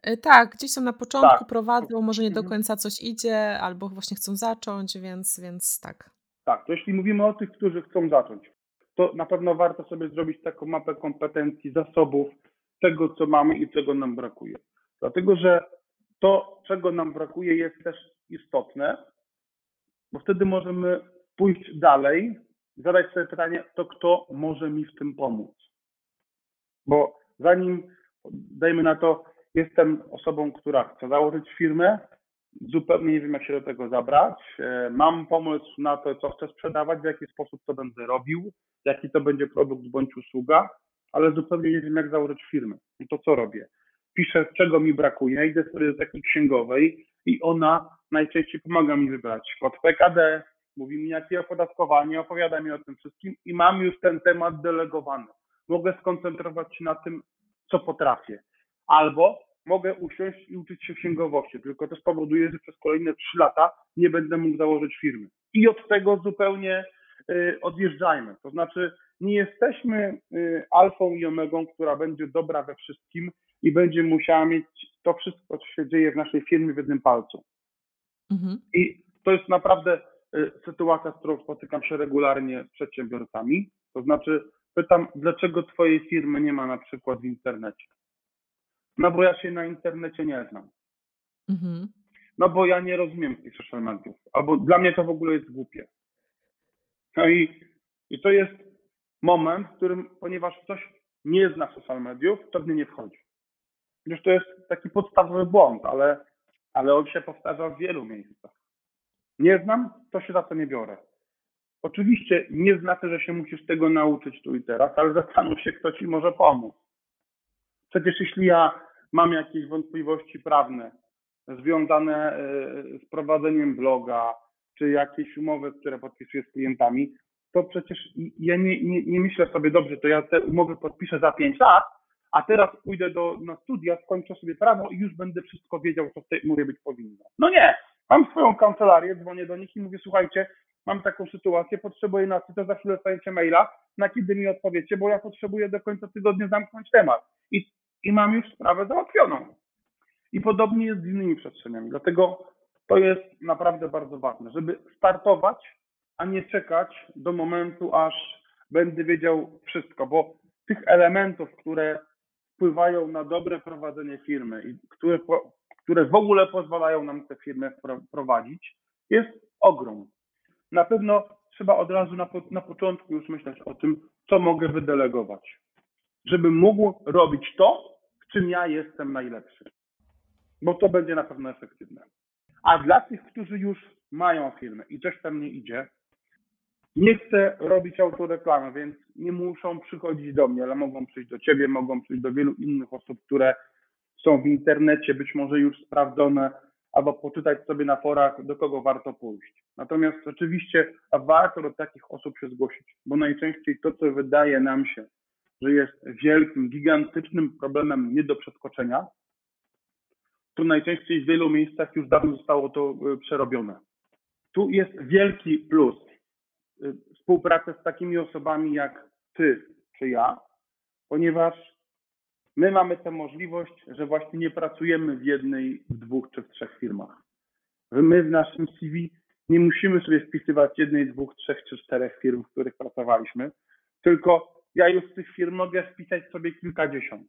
e, tak, gdzieś są na początku, tak. prowadzą, może nie do mhm. końca coś idzie, albo właśnie chcą zacząć, więc, więc tak. Tak, to jeśli mówimy o tych, którzy chcą zacząć, to na pewno warto sobie zrobić taką mapę kompetencji, zasobów, tego, co mamy i czego nam brakuje. Dlatego, że to, czego nam brakuje, jest też istotne, bo wtedy możemy pójść dalej, zadać sobie pytanie, to kto może mi w tym pomóc? Bo zanim, dajmy na to, jestem osobą, która chce założyć firmę, zupełnie nie wiem, jak się do tego zabrać. E, mam pomysł na to, co chcę sprzedawać, w jaki sposób to będę robił, jaki to będzie produkt bądź usługa, ale zupełnie nie wiem, jak założyć firmę. I to co robię? Piszę, czego mi brakuje, idę sobie do takiej księgowej i ona najczęściej pomaga mi wybrać kod PKD, mówi mi, jakie opodatkowanie, opowiada mi o tym wszystkim i mam już ten temat delegowany. Mogę skoncentrować się na tym, co potrafię. Albo mogę usiąść i uczyć się księgowości, tylko to spowoduje, że przez kolejne trzy lata nie będę mógł założyć firmy. I od tego zupełnie y, odjeżdżajmy. To znaczy, nie jesteśmy y, alfą i omegą, która będzie dobra we wszystkim i będzie musiała mieć to wszystko, co się dzieje w naszej firmie w jednym palcu. Mhm. I to jest naprawdę y, sytuacja, z którą spotykam się regularnie z przedsiębiorcami. To znaczy, pytam, dlaczego Twojej firmy nie ma na przykład w internecie? No bo ja się na internecie nie znam. Mhm. No bo ja nie rozumiem tych social mediów. Albo dla mnie to w ogóle jest głupie. No i, i to jest moment, w którym, ponieważ ktoś nie zna social mediów, to w nie nie wchodzi. Już to jest taki podstawowy błąd, ale, ale on się powtarza w wielu miejscach. Nie znam, to się za to nie biorę. Oczywiście nie znaczy, że się musisz tego nauczyć tu i teraz, ale zastanów się, kto ci może pomóc. Przecież jeśli ja mam jakieś wątpliwości prawne związane e, z prowadzeniem bloga, czy jakieś umowy, które podpisuję z klientami, to przecież ja nie, nie, nie myślę sobie, dobrze, to ja te umowy podpiszę za 5 lat, a teraz pójdę do, na studia, skończę sobie prawo i już będę wszystko wiedział, co w tej umowie być powinno. No nie, mam swoją kancelarię, dzwonię do nich i mówię, słuchajcie, mam taką sytuację, potrzebuję na to za chwilę dostajecie maila, na kiedy mi odpowiecie, bo ja potrzebuję do końca tygodnia zamknąć temat. I i mam już sprawę załatwioną. I podobnie jest z innymi przestrzeniami. Dlatego to jest naprawdę bardzo ważne, żeby startować, a nie czekać do momentu, aż będę wiedział wszystko, bo tych elementów, które wpływają na dobre prowadzenie firmy i które, które w ogóle pozwalają nam tę firmę prowadzić, jest ogrom. Na pewno trzeba od razu na, na początku już myśleć o tym, co mogę wydelegować żebym mógł robić to, w czym ja jestem najlepszy. Bo to będzie na pewno efektywne. A dla tych, którzy już mają firmę i coś tam nie idzie, nie chcę robić autoreklamy, więc nie muszą przychodzić do mnie, ale mogą przyjść do ciebie, mogą przyjść do wielu innych osób, które są w internecie, być może już sprawdzone, albo poczytać sobie na forach, do kogo warto pójść. Natomiast oczywiście warto do takich osób się zgłosić, bo najczęściej to, co wydaje nam się, że jest wielkim, gigantycznym problemem nie do przeskoczenia, to najczęściej w wielu miejscach już dawno zostało to e, przerobione. Tu jest wielki plus e, współpracy z takimi osobami jak ty czy ja, ponieważ My mamy tę możliwość, że właśnie nie pracujemy w jednej, w dwóch czy w trzech firmach. My w naszym CV nie musimy sobie wpisywać jednej, dwóch, trzech czy czterech firm, w których pracowaliśmy, tylko ja już z tych firm mogę wpisać sobie kilkadziesiąt.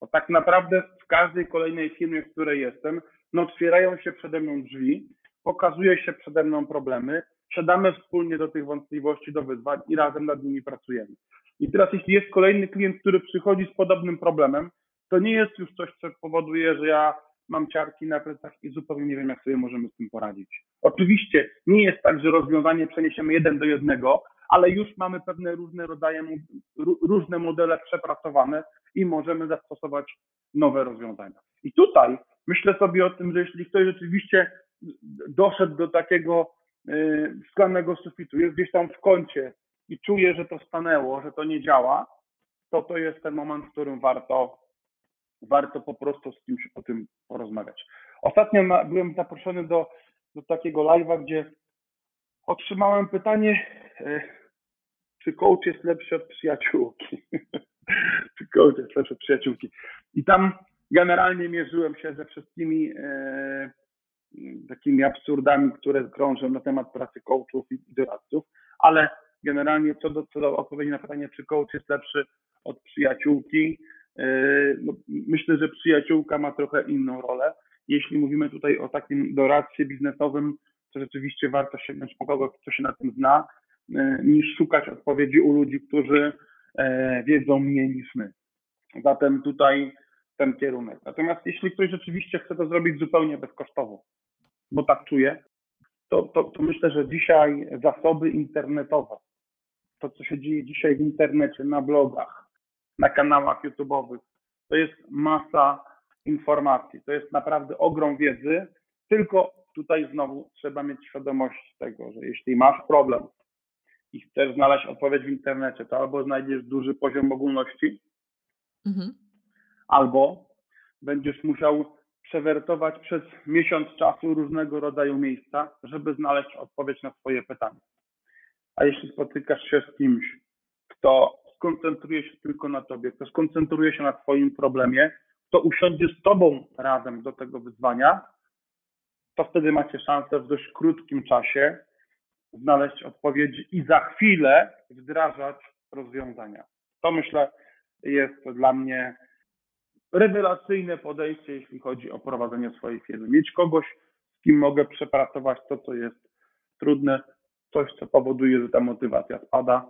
Bo tak naprawdę w każdej kolejnej firmie, w której jestem, no otwierają się przede mną drzwi, pokazuje się przede mną problemy, siadamy wspólnie do tych wątpliwości, do wyzwań i razem nad nimi pracujemy. I teraz jeśli jest kolejny klient, który przychodzi z podobnym problemem, to nie jest już coś, co powoduje, że ja mam ciarki na plecach i zupełnie nie wiem, jak sobie możemy z tym poradzić. Oczywiście nie jest tak, że rozwiązanie przeniesiemy jeden do jednego, ale już mamy pewne różne rodzaje, różne modele przepracowane i możemy zastosować nowe rozwiązania. I tutaj myślę sobie o tym, że jeśli ktoś rzeczywiście doszedł do takiego szklanego sufitu, jest gdzieś tam w kącie i czuje, że to stanęło, że to nie działa, to to jest ten moment, w którym warto, warto po prostu z kimś o tym porozmawiać. Ostatnio byłem zaproszony do, do takiego live'a, gdzie otrzymałem pytanie, yy, czy coach jest lepszy od przyjaciółki? *laughs* czy coach jest lepszy od przyjaciółki? I tam generalnie mierzyłem się ze wszystkimi e, takimi absurdami, które krążą na temat pracy coachów i doradców, ale generalnie co do, co do odpowiedzi na pytanie, czy coach jest lepszy od przyjaciółki, e, no, myślę, że przyjaciółka ma trochę inną rolę. Jeśli mówimy tutaj o takim doradcy biznesowym, to rzeczywiście warto sięgnąć po kogoś, kto się na tym zna, e, niż szukać odpowiedzi u ludzi, którzy e, wiedzą mniej niż my. Zatem tutaj ten kierunek. Natomiast jeśli ktoś rzeczywiście chce to zrobić zupełnie bezkosztowo, bo tak czuje, to, to, to myślę, że dzisiaj zasoby internetowe, to co się dzieje dzisiaj w internecie, na blogach, na kanałach YouTube'owych, to jest masa informacji, to jest naprawdę ogrom wiedzy, tylko tutaj znowu trzeba mieć świadomość tego, że jeśli masz problem i chcesz znaleźć odpowiedź w internecie, to albo znajdziesz duży poziom ogólności, mhm. albo będziesz musiał przewertować przez miesiąc czasu różnego rodzaju miejsca, żeby znaleźć odpowiedź na swoje pytanie. A jeśli spotykasz się z kimś, kto skoncentruje się tylko na tobie, kto skoncentruje się na twoim problemie, kto usiądzie z tobą razem do tego wyzwania, to wtedy macie szansę w dość krótkim czasie znaleźć odpowiedzi i za chwilę wdrażać rozwiązania. To myślę jest dla mnie rewelacyjne podejście, jeśli chodzi o prowadzenie swojej firmy. Mieć kogoś, z kim mogę przepracować to, co jest trudne, coś, co powoduje, że ta motywacja spada.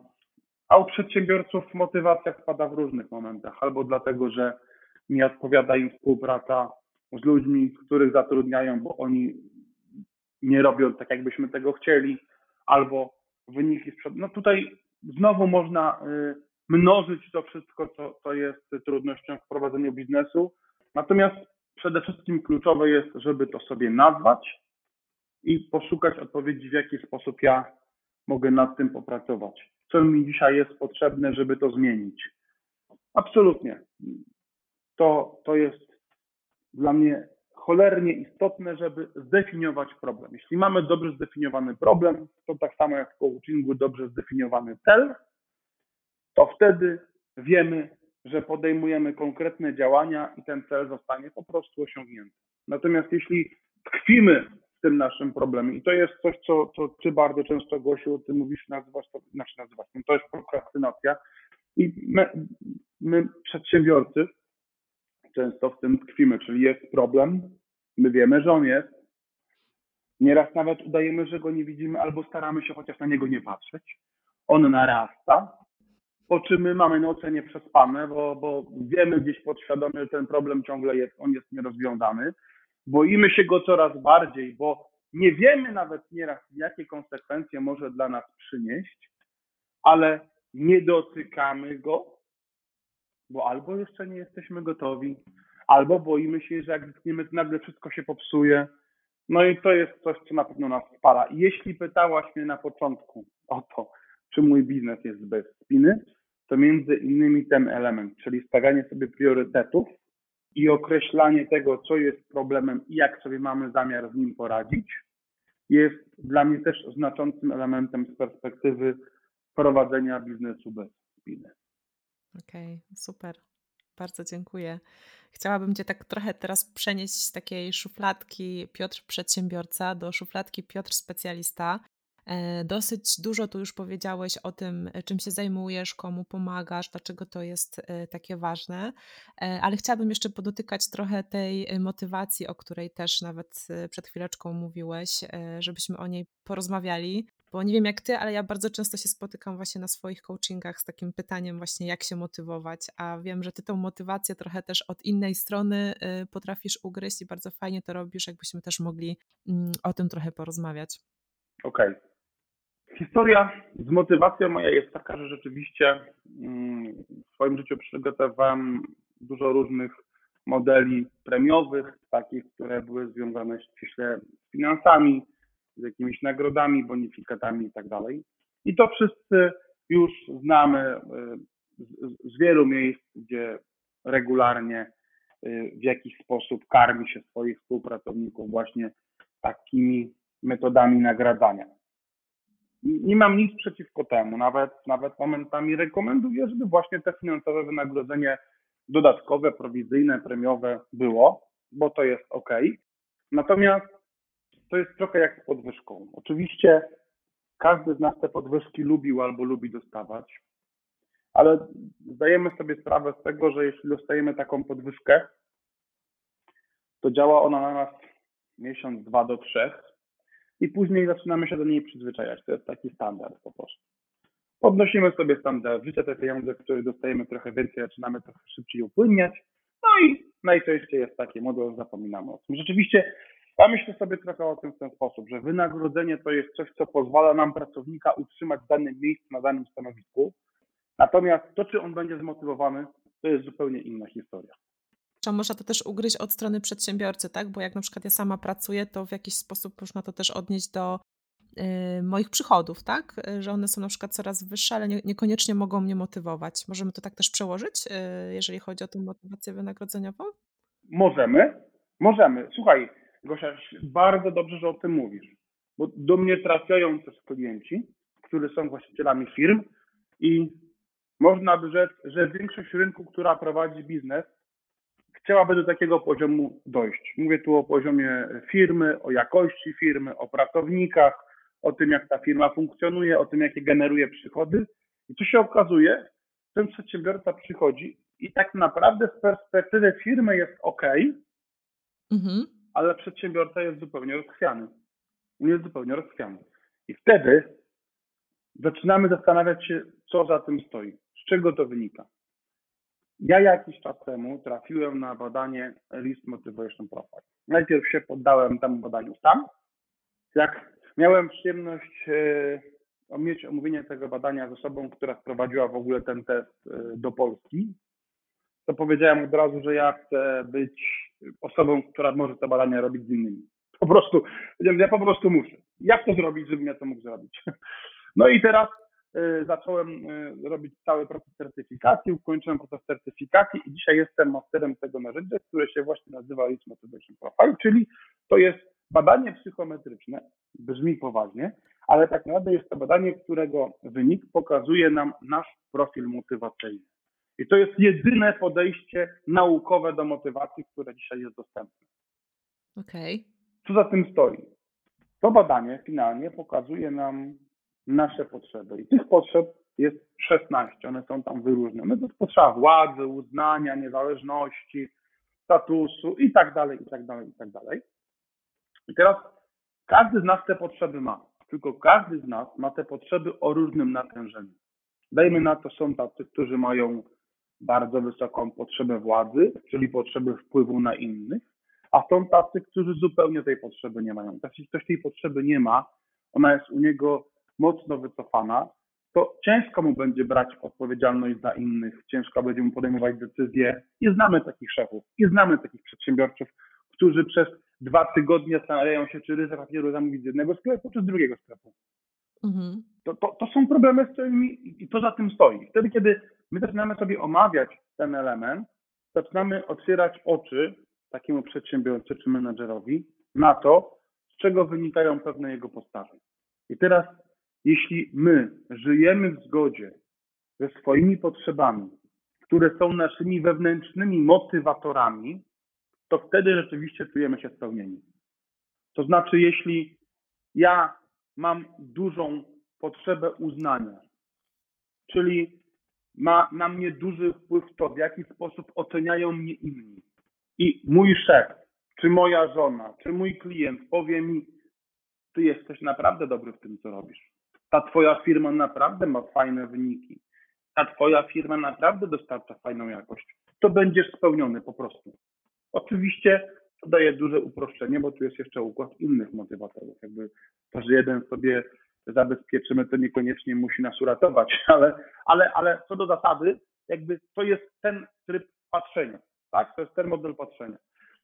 A u przedsiębiorców motywacja spada w różnych momentach, albo dlatego, że nie odpowiada im współpraca z ludźmi, których zatrudniają, bo oni nie robią tak, jakbyśmy tego chcieli, albo wyniki sprzedaży. No tutaj znowu można y, mnożyć to wszystko, co, co jest trudnością w prowadzeniu biznesu. Natomiast przede wszystkim kluczowe jest, żeby to sobie nazwać i poszukać odpowiedzi, w jaki sposób ja mogę nad tym popracować. Co mi dzisiaj jest potrzebne, żeby to zmienić. Absolutnie. To, to jest dla mnie cholernie istotne, żeby zdefiniować problem. Jeśli mamy dobrze zdefiniowany problem, to tak samo jak w coachingu dobrze zdefiniowany cel, to wtedy wiemy, że podejmujemy konkretne działania i ten cel zostanie po prostu osiągnięty. Natomiast jeśli tkwimy w tym naszym problemie, i to jest coś, co, co ty bardzo często, Gosiu, ty mówisz, nazywasz to, znaczy nazywasz, to jest prokrastynacja i my, my przedsiębiorcy często w tym tkwimy, czyli jest problem, my wiemy, że on jest, nieraz nawet udajemy, że go nie widzimy albo staramy się chociaż na niego nie patrzeć, on narasta, po czym my mamy noce nieprzespane, bo, bo wiemy gdzieś podświadomie, że ten problem ciągle jest, on jest nierozwiązany. Boimy się go coraz bardziej, bo nie wiemy nawet nieraz, jakie konsekwencje może dla nas przynieść, ale nie dotykamy go, bo albo jeszcze nie jesteśmy gotowi, albo boimy się, że jak dotkniemy, nagle wszystko się popsuje. No i to jest coś, co na pewno nas spala. Jeśli pytałaś mnie na początku o to, czy mój biznes jest bez spiny, to między innymi ten element, czyli stawianie sobie priorytetów i określanie tego, co jest problemem i jak sobie mamy zamiar z nim poradzić, jest dla mnie też znaczącym elementem z perspektywy prowadzenia biznesu bez spiny. Okej, okay, super. Bardzo dziękuję. Chciałabym Cię tak trochę teraz przenieść z takiej szufladki Piotr przedsiębiorca do szufladki Piotr specjalista. E, dosyć dużo tu już powiedziałeś o tym, e, czym się zajmujesz, komu pomagasz, dlaczego to jest e, takie ważne, ale chciałabym jeszcze podotykać trochę tej motywacji, o której też nawet przed chwileczką mówiłeś, żebyśmy o niej porozmawiali. Bo nie wiem jak ty, ale ja bardzo często się spotykam właśnie na swoich coachingach z takim pytaniem właśnie jak się motywować, a wiem, że ty tą motywację trochę też od innej strony potrafisz ugryźć i bardzo fajnie to robisz, jakbyśmy też mogli mm, o tym trochę porozmawiać. Okej, okay. Historia z motywacją moja jest taka, że rzeczywiście mm, w swoim życiu przygotowałem dużo różnych modeli premiowych, takich, które były związane ściśle z finansami, z jakimiś nagrodami, bonifikatami i tak. I to wszyscy już znamy y, z wielu miejsc, gdzie regularnie y, w jakiś sposób karmi się swoich współpracowników właśnie takimi metodami nagradzania nie mam nic przeciwko temu. Nawet, nawet momentami rekomenduję, żeby właśnie te finansowe wynagrodzenie dodatkowe, prowizyjne, premiowe było, bo to jest ok. Natomiast to jest trochę jak z podwyżką. Oczywiście każdy z nas te podwyżki lubił albo lubi dostawać, ale zdajemy sobie sprawę z tego, że jeśli dostajemy taką podwyżkę, to działa ona na nas miesiąc, dwa do trzech, i później zaczynamy się do niej przyzwyczajać. To jest taki standard po prostu. Podnosimy sobie standard życia, te pieniądze, które dostajemy trochę więcej, zaczynamy trochę szybciej upłynniać. No i najczęściej jest taki model, zapominamy o tym. Rzeczywiście ja myślę sobie trochę o tym w ten sposób, że wynagrodzenie to jest coś, co pozwala nam pracownika utrzymać w danym miejscu, na danym stanowisku. Natomiast to, czy on będzie zmotywowany, to jest zupełnie inna historia trzeba można to też ugryźć od strony przedsiębiorcy, tak? Bo jak na przykład ja sama pracuję, to w jakiś sposób można to też odnieść do y, moich przychodów, tak? Że one są na przykład coraz wyższe, ale nie, niekoniecznie mogą mnie motywować. Możemy to tak też przełożyć, y, jeżeli chodzi o tę motywację wynagrodzeniową? Możemy, możemy. Słuchaj, Gosia, bardzo dobrze, że o tym mówisz, bo do mnie trafiają też klienci, którzy są właścicielami firm i można by rzec, że większość rynku, która prowadzi biznes, chciałaby do takiego poziomu dojść. Mówię tu o poziomie firmy, o jakości firmy, o pracownikach, o tym, jak ta firma funkcjonuje, o tym, jakie generuje przychody. I tu się okazuje, ten przedsiębiorca przychodzi i tak naprawdę z perspektywy firmy jest ok, mhm. ale przedsiębiorca jest zupełnie rozchwiany. jest zupełnie rozchwiany. I wtedy zaczynamy zastanawiać się, co za tym stoi, z czego to wynika. Ja jakiś czas temu trafiłem na badanie List Motivation Profile. Najpierw się poddałem temu badaniu sam. Jak miałem przyjemność e, mieć omówienie tego badania z osobą, która wprowadziła w ogóle ten test e, do Polski, to powiedziałem od razu, że ja chcę być osobą, która może te badania robić z innymi. Po prostu, ja po prostu muszę. Jak to zrobić, żebym ja to mógł zrobić? *laughs* No i teraz zacząłem y, robić cały proces certyfikacji, ukończyłem proces certyfikacji i dzisiaj jestem masterem tego narzędzia, które się właśnie nazywa Rich Motivation Profile, czyli to jest badanie psychometryczne, brzmi poważnie, ale tak naprawdę jest to badanie, którego wynik pokazuje nam nasz profil motywacyjny. I to jest jedyne podejście naukowe do motywacji, które dzisiaj jest dostępne. Okej. Okay. Co za tym stoi? To badanie finalnie pokazuje nam nasze potrzeby. I tych potrzeb jest 16, one są tam wyróżnione. To jest potrzeba władzy, uznania, niezależności, statusu i tak dalej, i tak dalej, i tak dalej. I teraz każdy z nas te potrzeby ma, tylko każdy z nas ma te potrzeby o różnym natężeniu. Dajmy na to, są tacy, którzy mają bardzo wysoką potrzebę władzy, czyli potrzeby wpływu na innych, a są tacy, którzy zupełnie tej potrzeby nie mają. Jeśli ktoś tej potrzeby nie ma, ona jest u niego mocno wycofana, to ciężko mu będzie brać odpowiedzialność za innych, ciężko będzie mu podejmować decyzje. I znamy takich szefów, i znamy takich przedsiębiorców, którzy przez dwa tygodnie zastanawiają się, czy ryzę papieru zamówić z jednego sklepu, czy z drugiego sklepu. Mhm. To, to, to są problemy, z którymi i to za tym stoi. Wtedy, kiedy my zaczynamy sobie omawiać ten element, zaczynamy otwierać oczy takiemu przedsiębiorcy czy menedżerowi na to, z czego wynikają pewne jego postawy. I teraz jeśli my żyjemy w zgodzie ze swoimi potrzebami, które są naszymi wewnętrznymi motywatorami, to wtedy rzeczywiście czujemy się spełnieni. To znaczy, jeśli ja mam dużą potrzebę uznania, czyli ma na mnie duży wpływ to, w jaki sposób oceniają mnie inni. I mój szef, czy moja żona, czy mój klient powie mi, ty jesteś naprawdę dobry w tym, co robisz. Ta twoja firma naprawdę ma fajne wyniki. Ta twoja firma naprawdę dostarcza fajną jakość. To będziesz spełniony po prostu. Oczywiście to daje duże uproszczenie, bo tu jest jeszcze układ innych motywatorów. Jakby to, że jeden sobie zabezpieczymy, to niekoniecznie musi nas uratować, *laughs* ale, ale, ale co do zasady, jakby to jest ten tryb patrzenia, tak? To jest ten model patrzenia.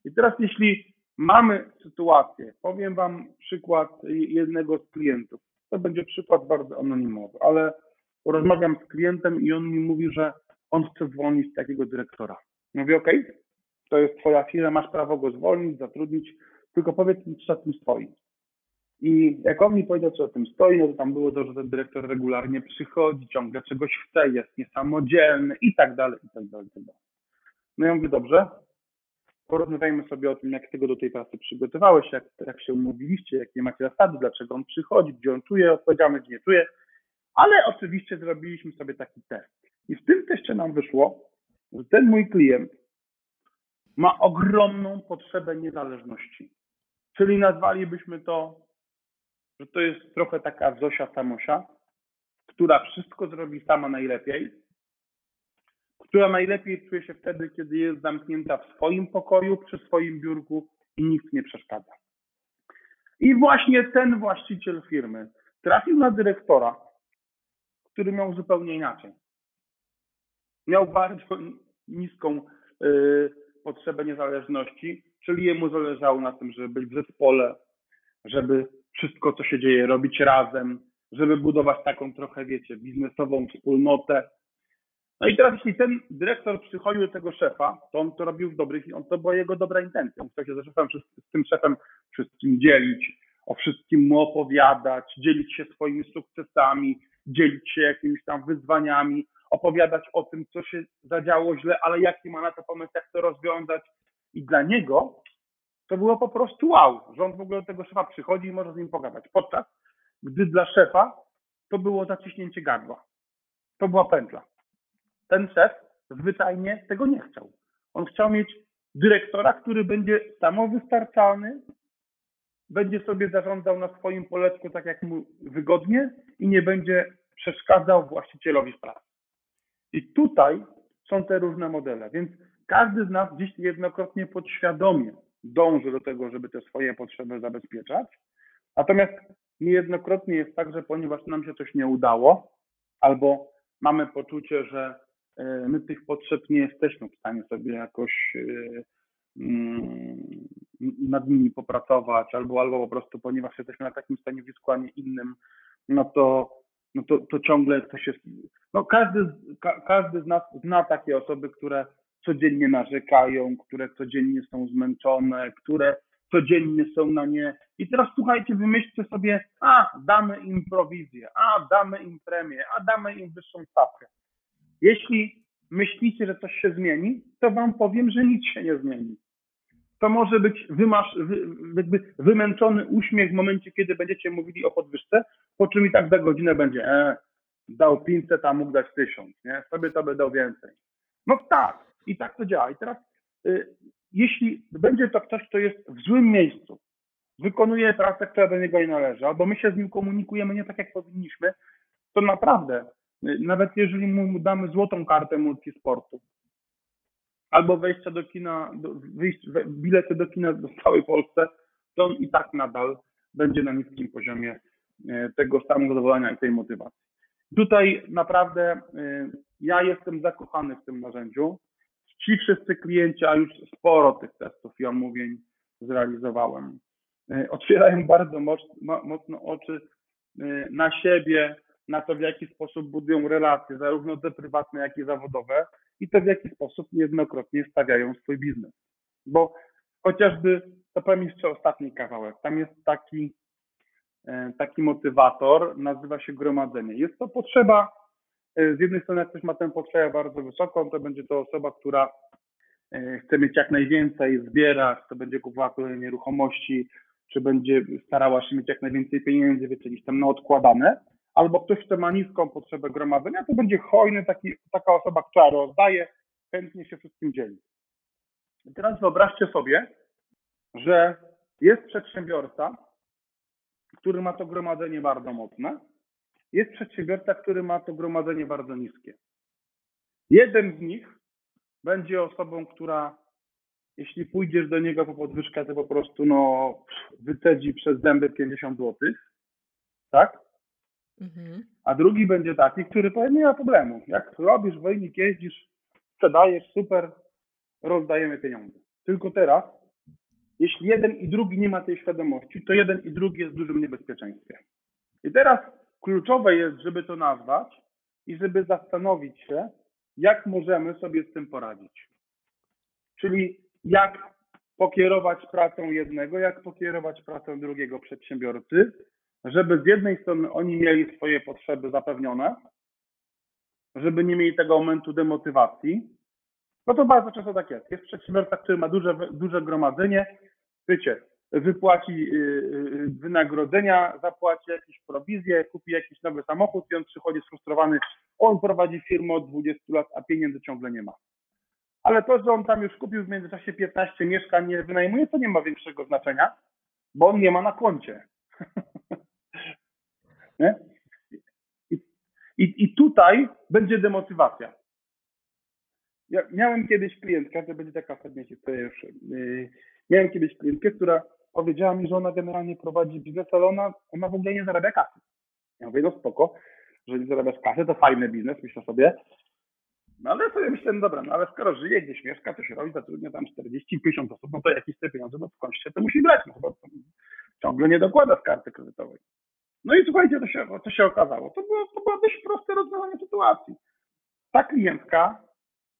I teraz jeśli mamy sytuację, powiem Wam przykład jednego z klientów, to będzie przykład bardzo anonimowy, ale rozmawiam z klientem i on mi mówi, że on chce zwolnić takiego dyrektora. Mówię, OK, to jest Twoja firma, masz prawo go zwolnić, zatrudnić, tylko powiedz mi, co za tym stoi. I jak on mi powiedział, co o tym stoi, no to tam było to, że ten dyrektor regularnie przychodzi, ciągle czegoś chce, jest niesamodzielny i tak dalej, i tak dalej, i tak dalej. No ja mówię, dobrze, porozmawiajmy sobie o tym, jak tego do tej pracy przygotowałeś, jak, jak się umówiliście, jakie macie zasady, dlaczego on przychodzi, gdzie on czuje odpowiedzialność, gdzie nie czuje, ale oczywiście zrobiliśmy sobie taki test. I w tym teście nam wyszło, że ten mój klient ma ogromną potrzebę niezależności. Czyli nazwalibyśmy to że to jest trochę taka Zosia Samosia, która wszystko zrobi sama najlepiej, która najlepiej czuje się wtedy, kiedy jest zamknięta w swoim pokoju, przy swoim biurku i nikt nie przeszkadza. I właśnie ten właściciel firmy trafił na dyrektora, który miał zupełnie inaczej. Miał bardzo niską y, potrzebę niezależności, czyli jemu zależało na tym, żeby być w zespole, żeby wszystko, co się dzieje, robić razem, żeby budować taką trochę, wiecie, biznesową wspólnotę. No i teraz, jeśli ten dyrektor przychodził do tego szefa, to on to robił w dobrych, on to była jego dobra intencja. On chciał się ze szefem, z tym szefem wszystkim dzielić, o wszystkim mu opowiadać, dzielić się swoimi sukcesami, dzielić się jakimiś tam wyzwaniami, opowiadać o tym, co się zadziało źle, ale jaki ma na to pomysł, jak to rozwiązać. I dla niego to było po prostu wow, że on w ogóle do tego szefa przychodzi i może z nim pogadać. Podczas gdy dla szefa to było zaciśnięcie gardła. To była pętla. Ten szef zwyczajnie tego nie chciał. On chciał mieć dyrektora, który będzie samowystarczalny, będzie sobie zarządzał na swoim poletku tak jak mu wygodnie i nie będzie przeszkadzał właścicielowi w pracy. I tutaj są te różne modele, więc każdy z nas gdzieś jednokrotnie podświadomie dąży do tego, żeby te swoje potrzeby zabezpieczać. Natomiast niejednokrotnie jest tak, że ponieważ nam się coś nie udało, albo mamy poczucie, że my tych potrzeb nie jesteśmy w stanie sobie jakoś e, mm, nad nimi popracować, albo, albo po prostu ponieważ jesteśmy na takim stanowisku, a nie innym, no to, no to, to ciągle coś jest. No każdy, ka, każdy z nas zna takie osoby, które codziennie narzekają, które codziennie są zmęczone, które codziennie są na nie. I teraz słuchajcie, wymyślcie sobie, a damy im prowizję, a damy im premię, a damy im wyższą stawkę. Jeśli myślicie, że coś się zmieni, to wam powiem, że nic się nie zmieni. To może być wymasz, wy, jakby wymęczony uśmiech w momencie, kiedy będziecie mówili o podwyżce, po czym i tak za godzinę będzie, e, dał 500, a mógł dać 1000, nie? Sobie to by dał więcej. No tak, i tak to działa. I teraz, y, jeśli będzie to ktoś, kto jest w złym miejscu, wykonuje pracę, która do niego nie należy, albo my się z nim komunikujemy nie tak, jak powinniśmy, to naprawdę, nawet jeżeli mu damy złotą kartę multisportu, albo wejścia do kina, wyjść, bilety do kina w całej Polsce, to on i tak nadal będzie na niskim poziomie y, tego samego i tej motywacji. Tutaj naprawdę ja jestem zakochany w tym narzędziu ci wszyscy klienci, a już sporo tych testów i omówień zrealizowałem, e, otwierają bardzo mocno oczy e, na siebie, na to, w jaki sposób budują relacje, zarówno te prywatne, jak i zawodowe, i to, w jaki sposób niejednokrotnie stawiają swój biznes. Bo chociażby, to powiem jeszcze ostatni kawałek, tam jest taki, e, taki motywator, nazywa się gromadzenie. Jest to potrzeba z jednej strony jak ktoś ma tę potrzebę bardzo wysoką, to będzie to osoba, która chce mieć jak najwięcej, zbierać, to będzie kupowała kolejne nieruchomości, czy będzie starała się mieć jak najwięcej pieniędzy, wiecie, tam na odkładane, albo ktoś, kto ma niską potrzebę gromadzenia, to będzie hojny, taki, taka osoba, która rozdaje, chętnie się wszystkim dzieli. I teraz wyobraźcie sobie, że jest przedsiębiorca, który ma to gromadzenie bardzo mocne, jest przedsiębiorca, który ma to gromadzenie bardzo niskie. Jeden z nich będzie osobą, która jeśli pójdziesz do niego po podwyżkę, to po prostu no, wycedzi przez zęby 50 zł, tak? Mhm. A drugi będzie taki, który powie, nie ma problemu. Jak robisz wojnik, jeździsz, sprzedajesz, super, rozdajemy pieniądze. Tylko teraz, jeśli jeden i drugi nie ma tej świadomości, to jeden i drugi jest w dużym niebezpieczeństwie. I teraz kluczowe jest, żeby to nazwać i żeby zastanowić się, jak możemy sobie z tym poradzić. Czyli jak pokierować pracą jednego, jak pokierować pracą drugiego przedsiębiorcy, żeby z jednej strony oni mieli swoje potrzeby zapewnione, żeby nie mieli tego momentu demotywacji. No to bardzo często tak jest. Jest przedsiębiorca, który ma duże, duże gromadzenie, wiecie, wypłaci y, y, wynagrodzenia, zapłaci jakieś prowizje, kupi jakiś nowy samochód i on przychodzi sfrustrowany. On prowadzi firmę od 20 lat, a pieniędzy ciągle nie ma. Ale to, że on tam już kupił w międzyczasie 15 mieszkań, nie wynajmuje, to nie ma większego znaczenia, bo on nie ma na koncie. *laughs* nie? I, i, tutaj będzie demotywacja. Ja miałem kiedyś klientkę, to będzie taka ostatnia historia już. Yy, miałem kiedyś klientkę, która powiedziała mi, że ona generalnie prowadzi biznes, ale ona, ona w ogóle nie zarabia kasy. Ja mówię, no spoko, że nie zarabiasz kasy, to fajny biznes, myślę sobie. No ale sobie myślę, no dobra, no ale skoro żyje, gdzieś mieszka, to się robi, zatrudnia tam 40-50 osób, no to jakieś te pieniądze, no skądś się to musi brać, no chyba ciągle nie dokłada z karty kredytowej. No i słuchajcie, to się, to się okazało. To było, to było dość proste rozwiązanie sytuacji. Ta klientka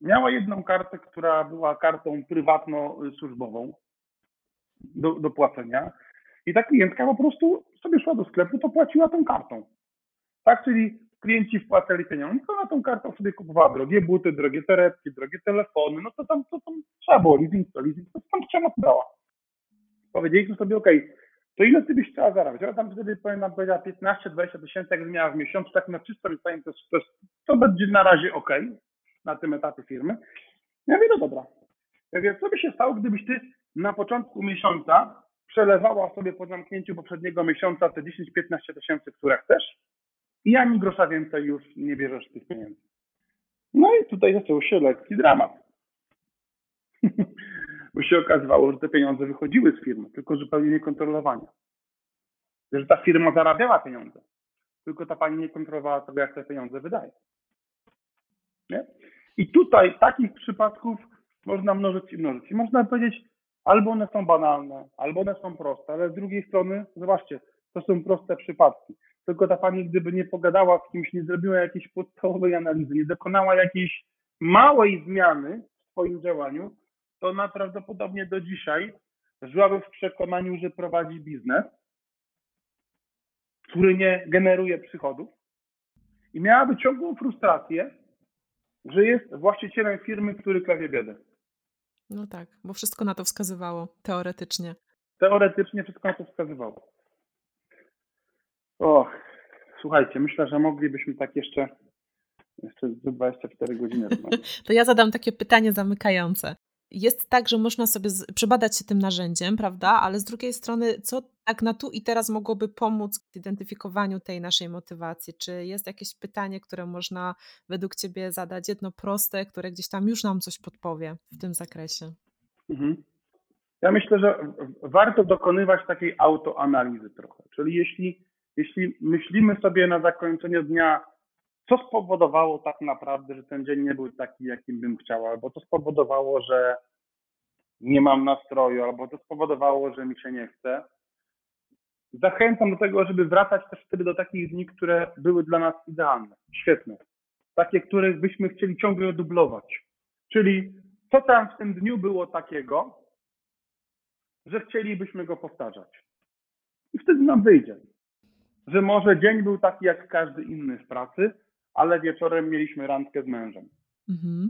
miała jedną kartę, która była kartą prywatno-służbową do, do płacenia i ta klientka po prostu sobie szła do sklepu, to płaciła tą kartą. Tak, czyli klienci wpłacali pieniądze, to na tą kartą sobie kupowała drogie buty, drogie torebki, drogie telefony, no to tam, to tam trzeba było leasing, to leasing, to tam trzeba dała. Powiedzieliśmy sobie, ok, to ile ty byś chciała zarabiać? Ona tam wtedy, wam, powiedziała 15-20 tysięcy, jak miała w miesiącu, tak na czysto liczenie, to, to, to będzie na razie ok na tym etapie firmy. Ja mówię, no dobra. Ja mówię, co by się stało, gdybyś ty na początku miesiąca przelewała sobie po zamknięciu poprzedniego miesiąca te 10-15 tysięcy, które chcesz i ani grosza więcej już nie bierzesz tych pieniędzy. No i tutaj zaczął się lekki dramat. *laughs* Bo się okazywało, że te pieniądze wychodziły z firmy, tylko zupełnie niekontrolowane. Że ta firma zarabiała pieniądze, tylko ta pani nie kontrolowała tego, jak te pieniądze wydaje. Nie? I tutaj takich przypadków można mnożyć i mnożyć. I można powiedzieć, albo one są banalne, albo one są proste, ale z drugiej strony, zobaczcie, to są proste przypadki. Tylko ta pani, gdyby nie pogadała z kimś, nie zrobiła jakiejś podstawowej analizy, nie dokonała jakiejś małej zmiany w swoim działaniu, to ona prawdopodobnie do dzisiaj żyłaby w przekonaniu, że prowadzi biznes, który nie generuje przychodów i miałaby ciągłą frustrację, że jest właścicielem firmy, który klawie biedę. No tak, bo wszystko na to wskazywało, teoretycznie. Teoretycznie wszystko na to wskazywało. Och, słuchajcie, myślę, że moglibyśmy tak jeszcze, jeszcze 24 godziny *laughs* To ja zadam takie pytanie zamykające jest tak, że można sobie przebadać się tym narzędziem, prawda? Ale z drugiej strony, co tak na tu i teraz mogłoby pomóc w identyfikowaniu tej naszej motywacji? Czy jest jakieś pytanie, które można według Ciebie zadać, jedno proste, które gdzieś tam już nam coś podpowie w tym zakresie? Mhm. Ja myślę, że warto dokonywać takiej autoanalizy trochę. Czyli jeśli, jeśli myślimy sobie na zakończenie dnia, co spowodowało tak naprawdę, że ten dzień nie był taki, jakim bym chciał, albo co spowodowało, że nie mam nastroju, albo to spowodowało, że mi się nie chce. Zachęcam do tego, żeby wracać też wtedy do takich dni, które były dla nas idealne, świetne. Takie, które byśmy chcieli ciągle dublować. Czyli co tam w tym dniu było takiego, że chcielibyśmy go powtarzać. I wtedy nam wyjdzie, że może dzień był taki jak każdy inny w pracy, ale wieczorem mieliśmy randkę z mężem Mhm.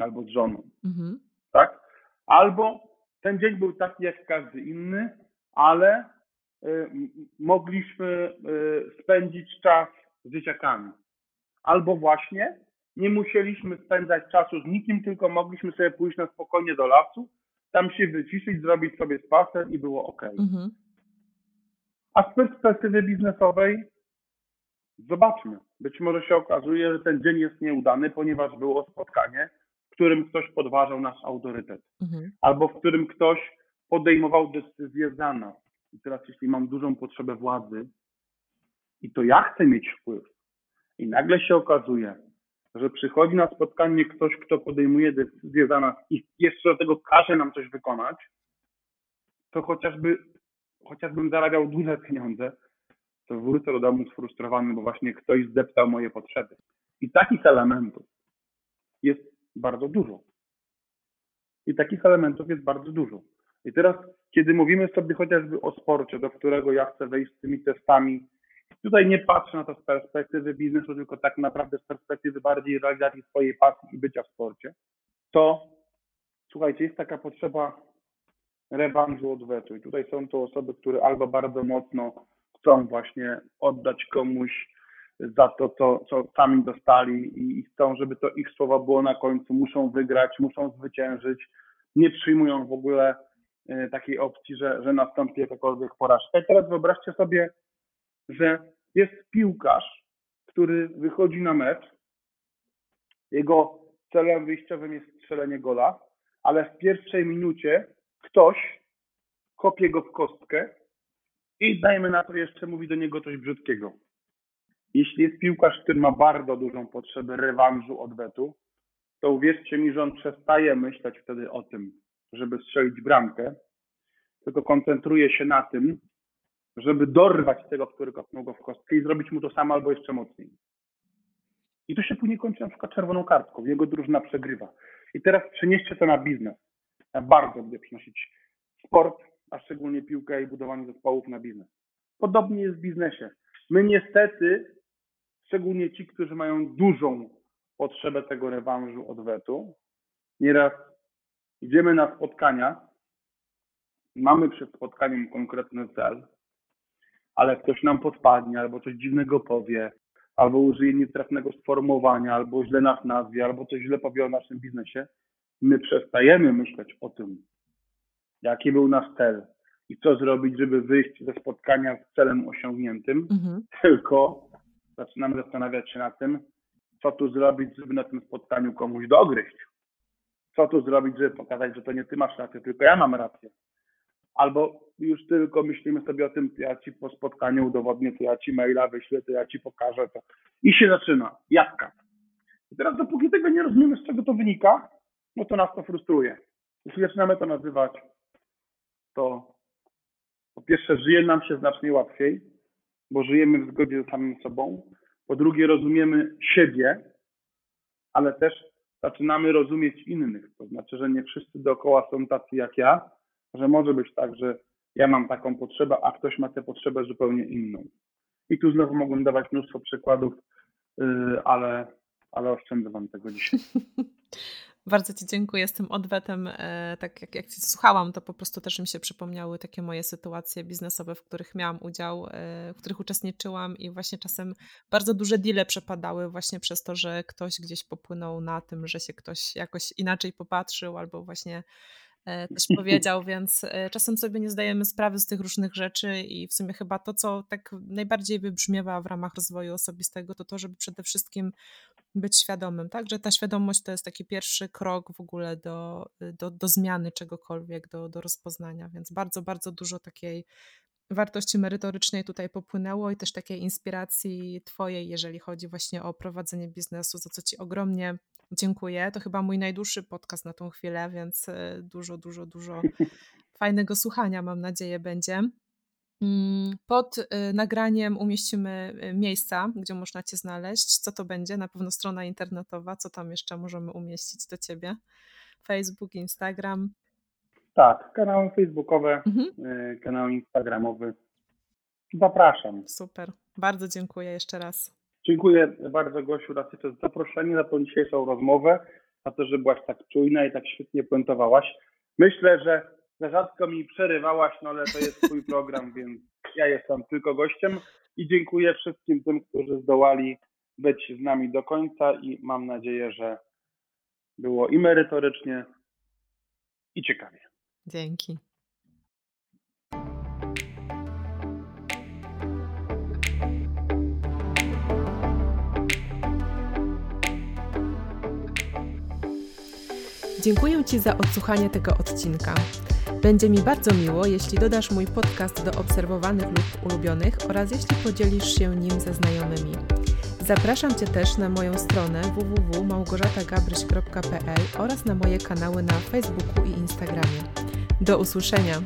albo z żoną, Mhm. tak? Albo ten dzień był taki jak każdy inny, ale y, mogliśmy y, spędzić czas z dzieciakami. Albo właśnie nie musieliśmy spędzać czasu z nikim, tylko mogliśmy sobie pójść na spokojnie do lasu, tam się wyciszyć, zrobić sobie spacer i było ok. Mhm. A z perspektywy biznesowej zobaczmy. Być może się okazuje, że ten dzień jest nieudany, ponieważ było spotkanie, w którym ktoś podważał nasz autorytet, Mhm. albo w którym ktoś podejmował decyzje za nas. I teraz, jeśli mam dużą potrzebę władzy i to ja chcę mieć wpływ, i nagle się okazuje, że przychodzi na spotkanie ktoś, kto podejmuje decyzje za nas i jeszcze do tego każe nam coś wykonać, to chociażby, chociażbym zarabiał duże pieniądze, to wrócę do domu sfrustrowany, bo właśnie ktoś zdeptał moje potrzeby. I takich elementów jest bardzo dużo. I takich elementów jest bardzo dużo. I teraz, kiedy mówimy sobie chociażby o sporcie, do którego ja chcę wejść z tymi testami, tutaj nie patrzę na to z perspektywy biznesu, tylko tak naprawdę z perspektywy bardziej realizacji swojej pasji i bycia w sporcie, to słuchajcie, jest taka potrzeba rewanżu odwetu. I tutaj są to osoby, które albo bardzo mocno chcą właśnie oddać komuś za to, co, co sami dostali i chcą, żeby to ich słowa było na końcu, muszą wygrać, muszą zwyciężyć, nie przyjmują w ogóle e, takiej opcji, że, że nastąpi jakakolwiek porażka. I teraz wyobraźcie sobie, że jest piłkarz, który wychodzi na mecz, jego celem wyjściowym jest strzelenie gola, ale w pierwszej minucie ktoś kopie go w kostkę i dajmy na to jeszcze mówi do niego coś brzydkiego. Jeśli jest piłkarz, który ma bardzo dużą potrzebę rewanżu, odwetu, to uwierzcie mi, że on przestaje myśleć wtedy o tym, żeby strzelić bramkę, tylko koncentruje się na tym, żeby dorwać tego, który kopnął go w kostkę i zrobić mu to samo albo jeszcze mocniej. I to się później kończy na przykład czerwoną kartką. Jego drużyna przegrywa. I teraz przenieście to na biznes. Ja bardzo lubię przenosić sport, a szczególnie piłkę i budowanie zespołów na biznes. Podobnie jest w biznesie. My niestety, szczególnie ci, którzy mają dużą potrzebę tego rewanżu, odwetu, nieraz idziemy na spotkania, mamy przed spotkaniem konkretny cel, ale ktoś nam podpadnie, albo coś dziwnego powie, albo użyje nietrafnego sformułowania, albo źle nas nazwie, albo coś źle powie o naszym biznesie, my przestajemy myśleć o tym, jaki był nasz cel i co zrobić, żeby wyjść ze spotkania z celem osiągniętym, Mhm. tylko zaczynamy zastanawiać się nad tym, co tu zrobić, żeby na tym spotkaniu komuś dogryźć. Co tu zrobić, żeby pokazać, że to nie ty masz rację, tylko ja mam rację. Albo już tylko myślimy sobie o tym, to ja ci po spotkaniu udowodnię, to ja ci maila wyślę, to ja ci pokażę to. I się zaczyna. Jabłka. I teraz dopóki tego nie rozumiemy, z czego to wynika, no to nas to frustruje. Jeśli zaczynamy to nazywać, to po pierwsze żyje nam się znacznie łatwiej, bo żyjemy w zgodzie ze samym sobą. Po drugie rozumiemy siebie, ale też zaczynamy rozumieć innych. To znaczy, że nie wszyscy dookoła są tacy jak ja, że może być tak, że ja mam taką potrzebę, a ktoś ma tę potrzebę zupełnie inną. I tu znowu mogłem dawać mnóstwo przykładów, yy, ale, ale oszczędzę Wam tego dzisiaj. *laughs* Bardzo Ci dziękuję z tym odwetem. e, Tak jak, jak słuchałam, to po prostu też mi się przypomniały takie moje sytuacje biznesowe, w których miałam udział, e, w których uczestniczyłam i właśnie czasem bardzo duże deale przepadały właśnie przez to, że ktoś gdzieś popłynął na tym, że się ktoś jakoś inaczej popatrzył albo właśnie e, coś powiedział, więc e, czasem sobie nie zdajemy sprawy z tych różnych rzeczy i w sumie chyba to, co tak najbardziej wybrzmiewa w ramach rozwoju osobistego, to to, żeby przede wszystkim być świadomym, tak? Że ta świadomość to jest taki pierwszy krok w ogóle do, do, do zmiany czegokolwiek, do, do rozpoznania, więc bardzo, bardzo dużo takiej wartości merytorycznej tutaj popłynęło i też takiej inspiracji Twojej, jeżeli chodzi właśnie o prowadzenie biznesu, za co Ci ogromnie dziękuję. To chyba mój najdłuższy podcast na tą chwilę, więc e, dużo, dużo, dużo *laughs* fajnego słuchania mam nadzieję będzie. Mm, Pod y, nagraniem umieścimy y, miejsca, gdzie można Cię znaleźć. Co to będzie? Na pewno strona internetowa. Co tam jeszcze możemy umieścić do Ciebie? Facebook, Instagram. Tak, kanały facebookowe, Mhm. kanał instagramowy. Zapraszam. Super. Bardzo dziękuję jeszcze raz. Dziękuję bardzo Gosiu raz jeszcze za zaproszenie na tą dzisiejszą rozmowę, za to, że byłaś tak czujna i tak świetnie puentowałaś. Myślę, że za rzadko mi przerywałaś, no ale to jest twój *laughs* program, więc ja jestem tylko gościem i dziękuję wszystkim tym, którzy zdołali być z nami do końca i mam nadzieję, że było i merytorycznie, i ciekawie. Dzięki. Dziękuję Ci za odsłuchanie tego odcinka. Będzie mi bardzo miło, jeśli dodasz mój podcast do obserwowanych lub ulubionych oraz jeśli podzielisz się nim ze znajomymi. Zapraszam Cię też na moją stronę www.małgorzatagabryś.pl oraz na moje kanały na Facebooku i Instagramie. Do usłyszenia!